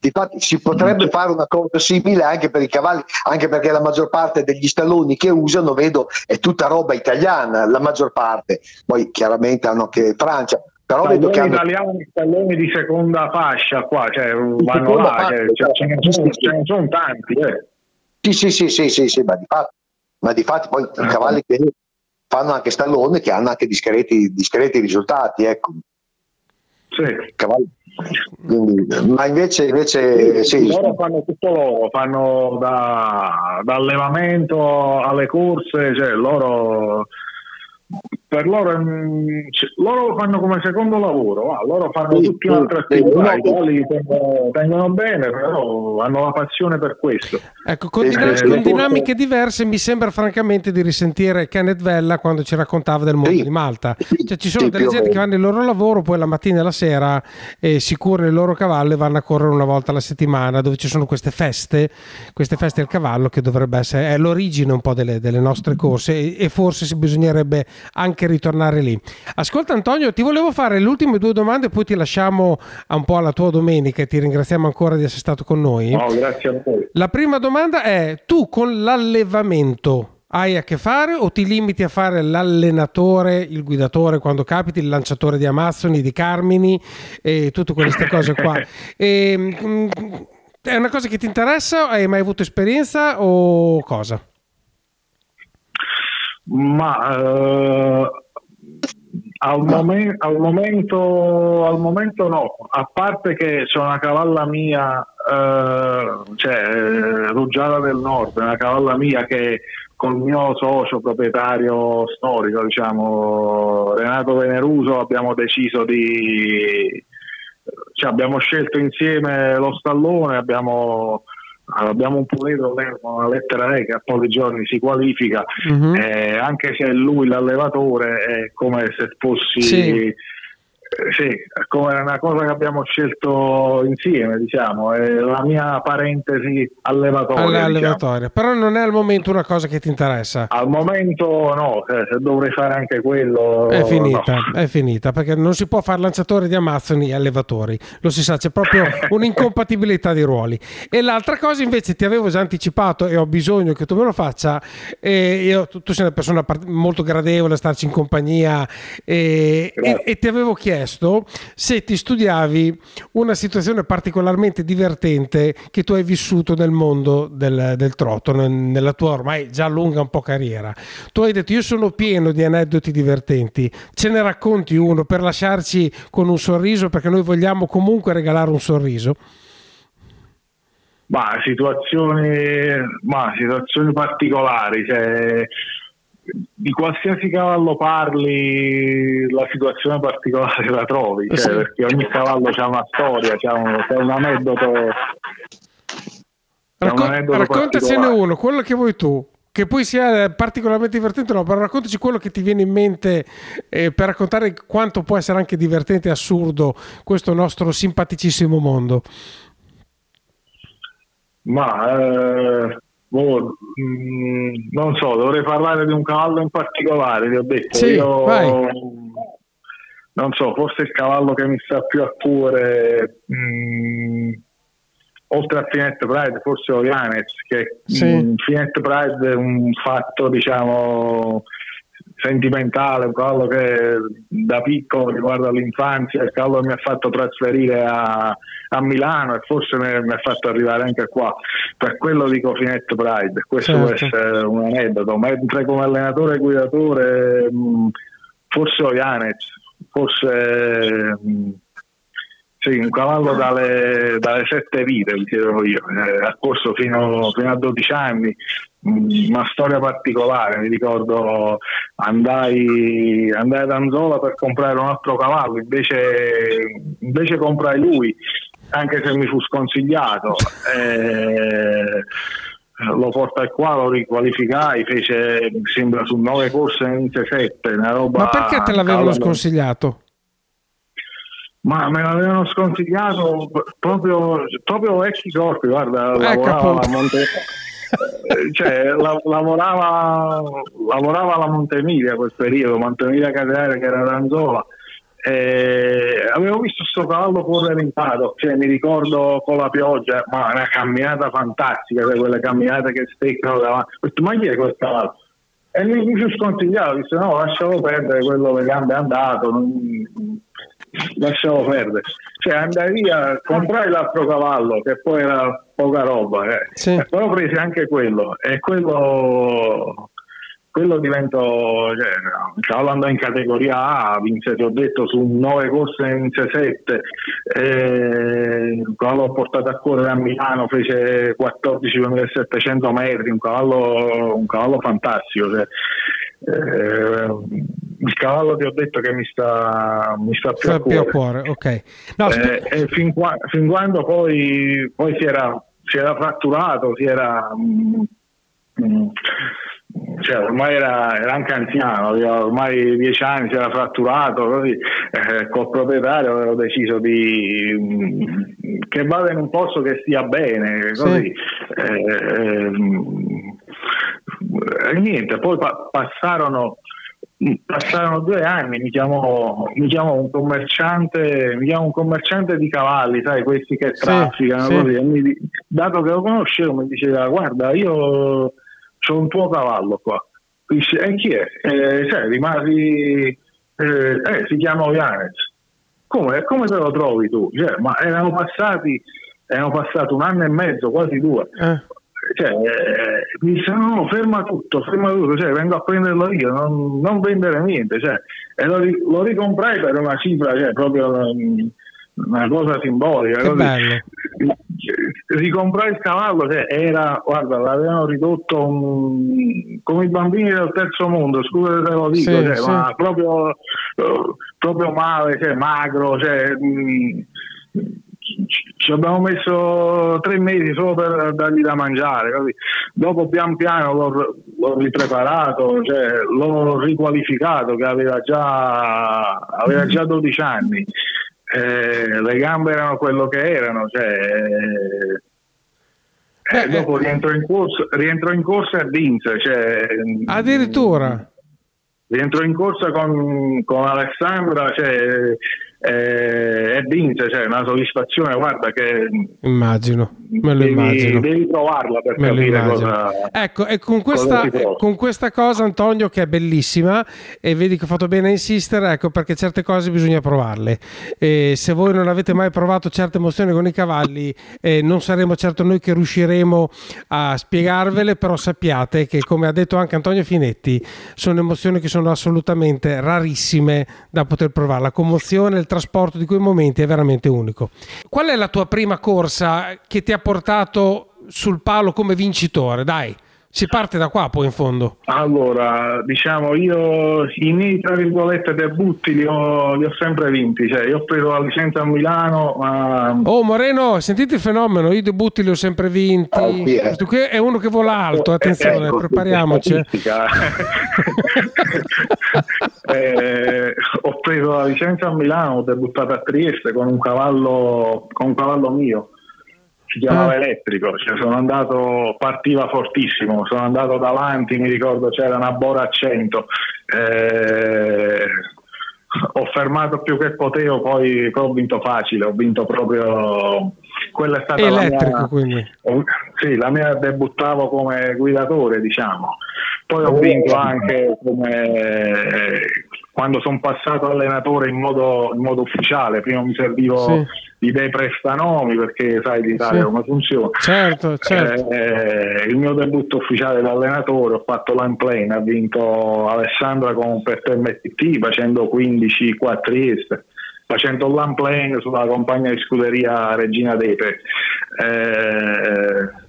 Speaker 4: Difatti si potrebbe fare una cosa simile anche per i cavalli, anche perché la maggior parte degli stalloni che usano, vedo, è tutta roba italiana, la maggior parte. Poi chiaramente hanno anche Francia, però
Speaker 5: vedo che hanno... italiani stalloni di seconda fascia qua, cioè vanno là, fascia, cioè, cioè, ce, ne sono, ce ne sono tanti. Eh.
Speaker 4: Sì, sì, sì, sì, sì, sì, ma di fatto, ma di fatto poi i cavalli che fanno anche stallone che hanno anche discreti, discreti risultati, ecco.
Speaker 5: Sì.
Speaker 4: Cavalli quindi, ma invece, invece sì.
Speaker 5: loro fanno tutto loro, fanno da, da allevamento alle corse, cioè loro per loro, cioè, loro lo fanno come secondo lavoro, va. loro fanno sì, tutti un'altra attività, i poli tengono, tengono, bene, però hanno la passione per questo.
Speaker 3: Ecco, con, eh, dinam- con dinamiche diverse mi sembra francamente di risentire Kenneth Vella quando ci raccontava del mondo sì, di Malta. Cioè, ci sono delle gente che fanno il loro lavoro, poi la mattina e la sera eh, si curano il loro cavallo e vanno a correre una volta alla settimana, dove ci sono queste feste, queste feste al cavallo che dovrebbe essere, è l'origine un po' delle, delle nostre corse e, e forse bisognerebbe anche anche ritornare lì. Ascolta Antonio, ti volevo fare le ultime due domande poi ti lasciamo un po' alla tua domenica e ti ringraziamo ancora di essere stato con noi.
Speaker 5: No, grazie a voi.
Speaker 3: La prima domanda è, tu con l'allevamento hai a che fare o ti limiti a fare l'allenatore, il guidatore quando capiti, il lanciatore di Amazzoni, di Carmini e tutte queste cose qua? E, mm, è una cosa che ti interessa? Hai mai avuto esperienza o cosa?
Speaker 5: Ma uh, Al, momen- al momento, al momento no, a parte che c'è una cavalla mia, eh, cioè eh, Ruggiara del Nord, una cavalla mia che col mio socio proprietario storico, diciamo, Renato Veneruso, abbiamo deciso di... Cioè, abbiamo scelto insieme lo stallone, abbiamo abbiamo un puleto con una lettera E che a pochi giorni si qualifica,
Speaker 3: Mhm.
Speaker 5: eh, anche se è lui l'allevatore è come se fossi...
Speaker 3: Sì.
Speaker 5: Eh, Sì, come una cosa che abbiamo scelto insieme, diciamo, è la mia parentesi allevatoria. diciamo.
Speaker 3: all'allevatore. Però non è al momento una cosa che ti interessa.
Speaker 5: Al momento no, se dovrei fare anche quello...
Speaker 3: È finita,
Speaker 5: no.
Speaker 3: è finita perché non si può fare lanciatori di amazzoni e allevatori, lo si sa, c'è proprio un'incompatibilità di ruoli. E l'altra cosa invece ti avevo già anticipato e ho bisogno che tu me lo faccia. Io, tu, tu sei una persona molto gradevole a starci in compagnia e, e- e ti avevo chiesto se ti studiavi una situazione particolarmente divertente che tu hai vissuto nel mondo del, del trotto, nel- nella tua ormai già lunga un po' carriera. Tu hai detto io sono pieno di aneddoti divertenti, ce ne racconti uno per lasciarci con un sorriso perché noi vogliamo comunque regalare un sorriso.
Speaker 5: Ma situazioni, ma situazioni particolari, cioè, di qualsiasi cavallo parli, la situazione particolare la trovi, cioè, perché ogni cavallo ha una storia, c'ha un, c'è un aneddoto. c'è un
Speaker 3: Racco-
Speaker 5: aneddoto
Speaker 3: raccontacene
Speaker 5: particolare.
Speaker 3: uno, quello che vuoi tu. Che poi sia particolarmente divertente, no, però raccontaci quello che ti viene in mente eh, per raccontare quanto può essere anche divertente e assurdo questo nostro simpaticissimo mondo.
Speaker 5: Ma eh, boh, mm, non so, dovrei parlare di un cavallo in particolare, ti ho detto.
Speaker 3: Sì,
Speaker 5: Io
Speaker 3: vai.
Speaker 5: non so, forse il cavallo che mi sta più a cuore, mm, oltre a Finet Pride, forse Ovianez, che
Speaker 3: Sì.
Speaker 5: mm, Finet Pride è un fatto, diciamo sentimentale, un cavallo che da piccolo riguarda l'infanzia, il cavallo che mi ha fatto trasferire a, a Milano e forse mi, ha fatto arrivare anche qua. Per quello dico Finet Pride, questo può
Speaker 3: Certo.
Speaker 5: essere un aneddoto, mentre come allenatore e guidatore forse Ovianez, forse mh, sì, un cavallo dalle, dalle sette vite, vi chiedo io, eh, ha corso fino, fino a 12 anni, mh, una storia particolare, mi ricordo andai, andai ad Anzola per comprare un altro cavallo, invece, invece comprai lui, anche se mi fu sconsigliato. eh, lo portai qua, lo riqualificai, fece mi sembra su nove corse in 7, una roba.
Speaker 3: Ma perché te l'avevano sconsigliato?
Speaker 5: Ma me l'avevano sconsigliato proprio, proprio vecchi corpi, guarda, lavorava
Speaker 3: appunto.
Speaker 5: Monte... cioè, la- lavorava, lavorava alla Montemilia quel periodo, Montemilia Catenaria che era Ranzola. E avevo visto sto cavallo correre in paddock, cioè, mi ricordo con la pioggia, ma una camminata fantastica, cioè quelle camminate che steccano davanti. Ho detto, ma chi è quel cavallo? E mi, mi fu sconsigliato, disse no, lascialo perdere, quello le gambe è andato, non- lasciamo perdere. Cioè andai via, comprai l'altro cavallo che poi era poca roba, eh.
Speaker 3: Sì.
Speaker 5: E poi ho preso anche quello e quello, quello diventò, cioè, il cavallo andò in categoria A, vinse, ti ho detto, su nove corse in 7 il cavallo l'ho portato a correre a Milano, fece 14.700 metri, un cavallo, un cavallo fantastico. cioè, eh, il cavallo ti ho detto che mi sta, mi sta più,
Speaker 3: Sta
Speaker 5: a
Speaker 3: più a
Speaker 5: cuore.
Speaker 3: cuore, ok. No,
Speaker 5: Eh, e fin, qua- fin quando poi, poi si, era, si era fratturato, si era, mm, mm, cioè ormai era, era anche anziano, aveva ormai dieci anni, si era fratturato, così eh, col proprietario avevo deciso di mm, che vada in un posto che stia bene, così. Eh, ehm, e niente, poi pa- passarono passarono due anni, mi chiamò, mi chiamò un commerciante, mi chiamò un commerciante di cavalli, sai, questi che
Speaker 3: Sì,
Speaker 5: trafficano
Speaker 3: sì.
Speaker 5: così, e mi dato che lo conoscevo, mi diceva guarda, io ho un tuo cavallo qua. Dice, e chi è? Eh, sai, rimasi, eh, eh, si chiama Ovianez. Come, come te lo trovi tu? Cioè, ma erano passati, erano passati un anno e mezzo, quasi due.
Speaker 3: eh,
Speaker 5: cioè, eh, mi disse no, no, ferma tutto, ferma tutto, cioè, vengo a prenderlo io, non, non vendere niente. Cioè, e lo, lo ricomprai per una cifra, cioè, proprio mm, una cosa simbolica. Ricomprai il cavallo, cioè, era, guarda, l'avevano ridotto un- come i bambini del terzo mondo, scusa se lo dico,
Speaker 3: Sì,
Speaker 5: cioè,
Speaker 3: sì.
Speaker 5: ma proprio, eh, proprio male, cioè, magro, cioè, mm, ci- abbiamo messo tre mesi solo per dargli da mangiare. capi? Dopo pian piano l'ho, l'ho ripreparato, cioè, l'ho riqualificato che aveva già, aveva già 12 anni. Eh, le gambe erano quello che erano, cioè, eh,
Speaker 3: Beh,
Speaker 5: dopo
Speaker 3: eh.
Speaker 5: rientro in corsa, in corsa e vinse. Cioè,
Speaker 3: Addirittura.
Speaker 5: rientro in corsa con, con Alessandra cioè, eh, e vinse, cioè una soddisfazione, guarda che
Speaker 3: Immagino, me lo
Speaker 5: devi,
Speaker 3: immagino.
Speaker 5: devi provarla per
Speaker 3: Me
Speaker 5: capire cosa...
Speaker 3: Ecco, e con questa, con questa cosa, Antonio, che è bellissima, e vedi che ho fatto bene a insistere, ecco perché certe cose bisogna provarle. E se voi non avete mai provato certe emozioni con i cavalli, eh, non saremo certo noi che riusciremo a spiegarvele, però sappiate che, come ha detto anche Antonio Finetti, sono emozioni che sono assolutamente rarissime da poter provare. La commozione, il trasporto di quei momenti è veramente unico. Qual è la tua prima corsa che ti ha portato sul palo come vincitore? Dai, si parte da qua poi in fondo.
Speaker 5: Allora, diciamo, io i miei tra virgolette debutti li ho, li ho sempre vinti, cioè io ho preso la licenza a Milano, ma
Speaker 3: Oh Moreno, sentite il fenomeno, i debutti li ho sempre vinti.
Speaker 4: Oh, sì, eh.
Speaker 3: Questo qui è uno che vola alto, attenzione,
Speaker 5: Ecco,
Speaker 3: prepariamoci.
Speaker 5: statistica. Eh, ho preso la licenza a Milano, ho debuttato a Trieste con un cavallo, con un cavallo mio, si chiamava
Speaker 3: Ah.
Speaker 5: elettrico, cioè, sono andato, partiva fortissimo, sono andato davanti, mi ricordo c'era una Bora a 100, eh, ho fermato più che potevo, poi, poi ho vinto facile, ho vinto proprio, quella è stata
Speaker 3: Elettrico,
Speaker 5: la mia...
Speaker 3: quindi.
Speaker 5: Sì, la mia debuttavo come guidatore, diciamo. Poi ho vinto anche come quando sono passato allenatore in modo, in modo ufficiale. Prima mi servivo
Speaker 3: Sì.
Speaker 5: di dei prestanomi perché sai l'Italia
Speaker 3: Sì.
Speaker 5: come funziona.
Speaker 3: Certo, certo.
Speaker 5: Eh, il mio debutto ufficiale da allenatore ho fatto l'unplane, ha vinto Alessandra con per MTT facendo 15 qua a Trieste, facendo l'unplane sulla compagnia di scuderia Regina d'Epe. Eh,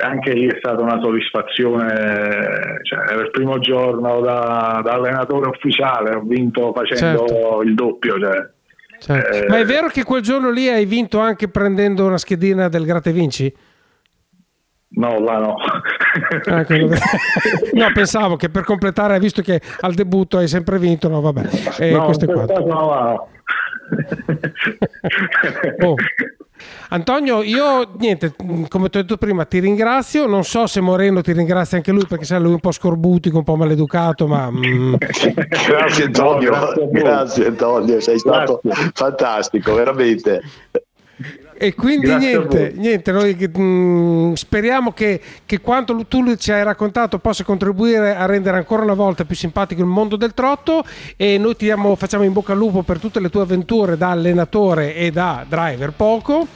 Speaker 5: anche lì è stata una soddisfazione, cioè, era il primo giorno da, da allenatore ufficiale, ho vinto facendo
Speaker 3: Certo.
Speaker 5: il doppio. Cioè.
Speaker 3: certo.
Speaker 5: eh,
Speaker 3: Ma è vero che quel giorno lì hai vinto anche prendendo una schedina del Gratte Vinci?
Speaker 5: No, là no.
Speaker 3: Quello- no, pensavo che per completare, visto che al debutto hai sempre vinto, no, vabbè, eh,
Speaker 5: no,
Speaker 3: questo è
Speaker 5: in
Speaker 3: qua.
Speaker 5: quel caso no, no.
Speaker 3: Oh. Antonio, io niente, mh, come ti ho detto prima, ti ringrazio. Non so se Moreno ti ringrazia anche lui perché sai, lui è un po' scorbutico, un po' maleducato, ma mm,
Speaker 4: Grazie Antonio,
Speaker 5: No, grazie
Speaker 4: Antonio, sei stato
Speaker 5: Grazie.
Speaker 4: fantastico, veramente.
Speaker 3: E quindi niente, niente noi mh, speriamo che, che quanto tu ci hai raccontato possa contribuire a rendere ancora una volta più simpatico il mondo del trotto e noi ti diamo- facciamo in bocca al lupo per tutte le tue avventure da allenatore e da driver poco.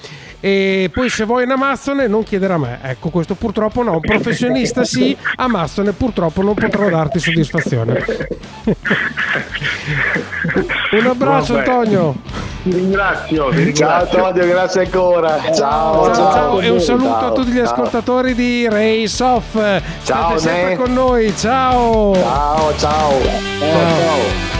Speaker 3: E poi se vuoi una Mastone non chiedere a me, ecco questo purtroppo no, un professionista sì, a Mastone purtroppo non potrò darti soddisfazione. Un abbraccio
Speaker 5: Vabbè.
Speaker 3: Antonio.
Speaker 5: Ti ringrazio, ti
Speaker 4: Ciao
Speaker 5: ringrazio.
Speaker 4: Antonio, grazie ancora. Ciao,
Speaker 3: Ciao, ciao, e un saluto
Speaker 4: Ciao,
Speaker 3: a tutti gli
Speaker 4: ciao.
Speaker 3: ascoltatori di Race Off. State
Speaker 4: Ciao,
Speaker 3: sempre
Speaker 4: Ne.
Speaker 3: con noi. Ciao.
Speaker 4: Ciao, ciao.
Speaker 3: Ciao.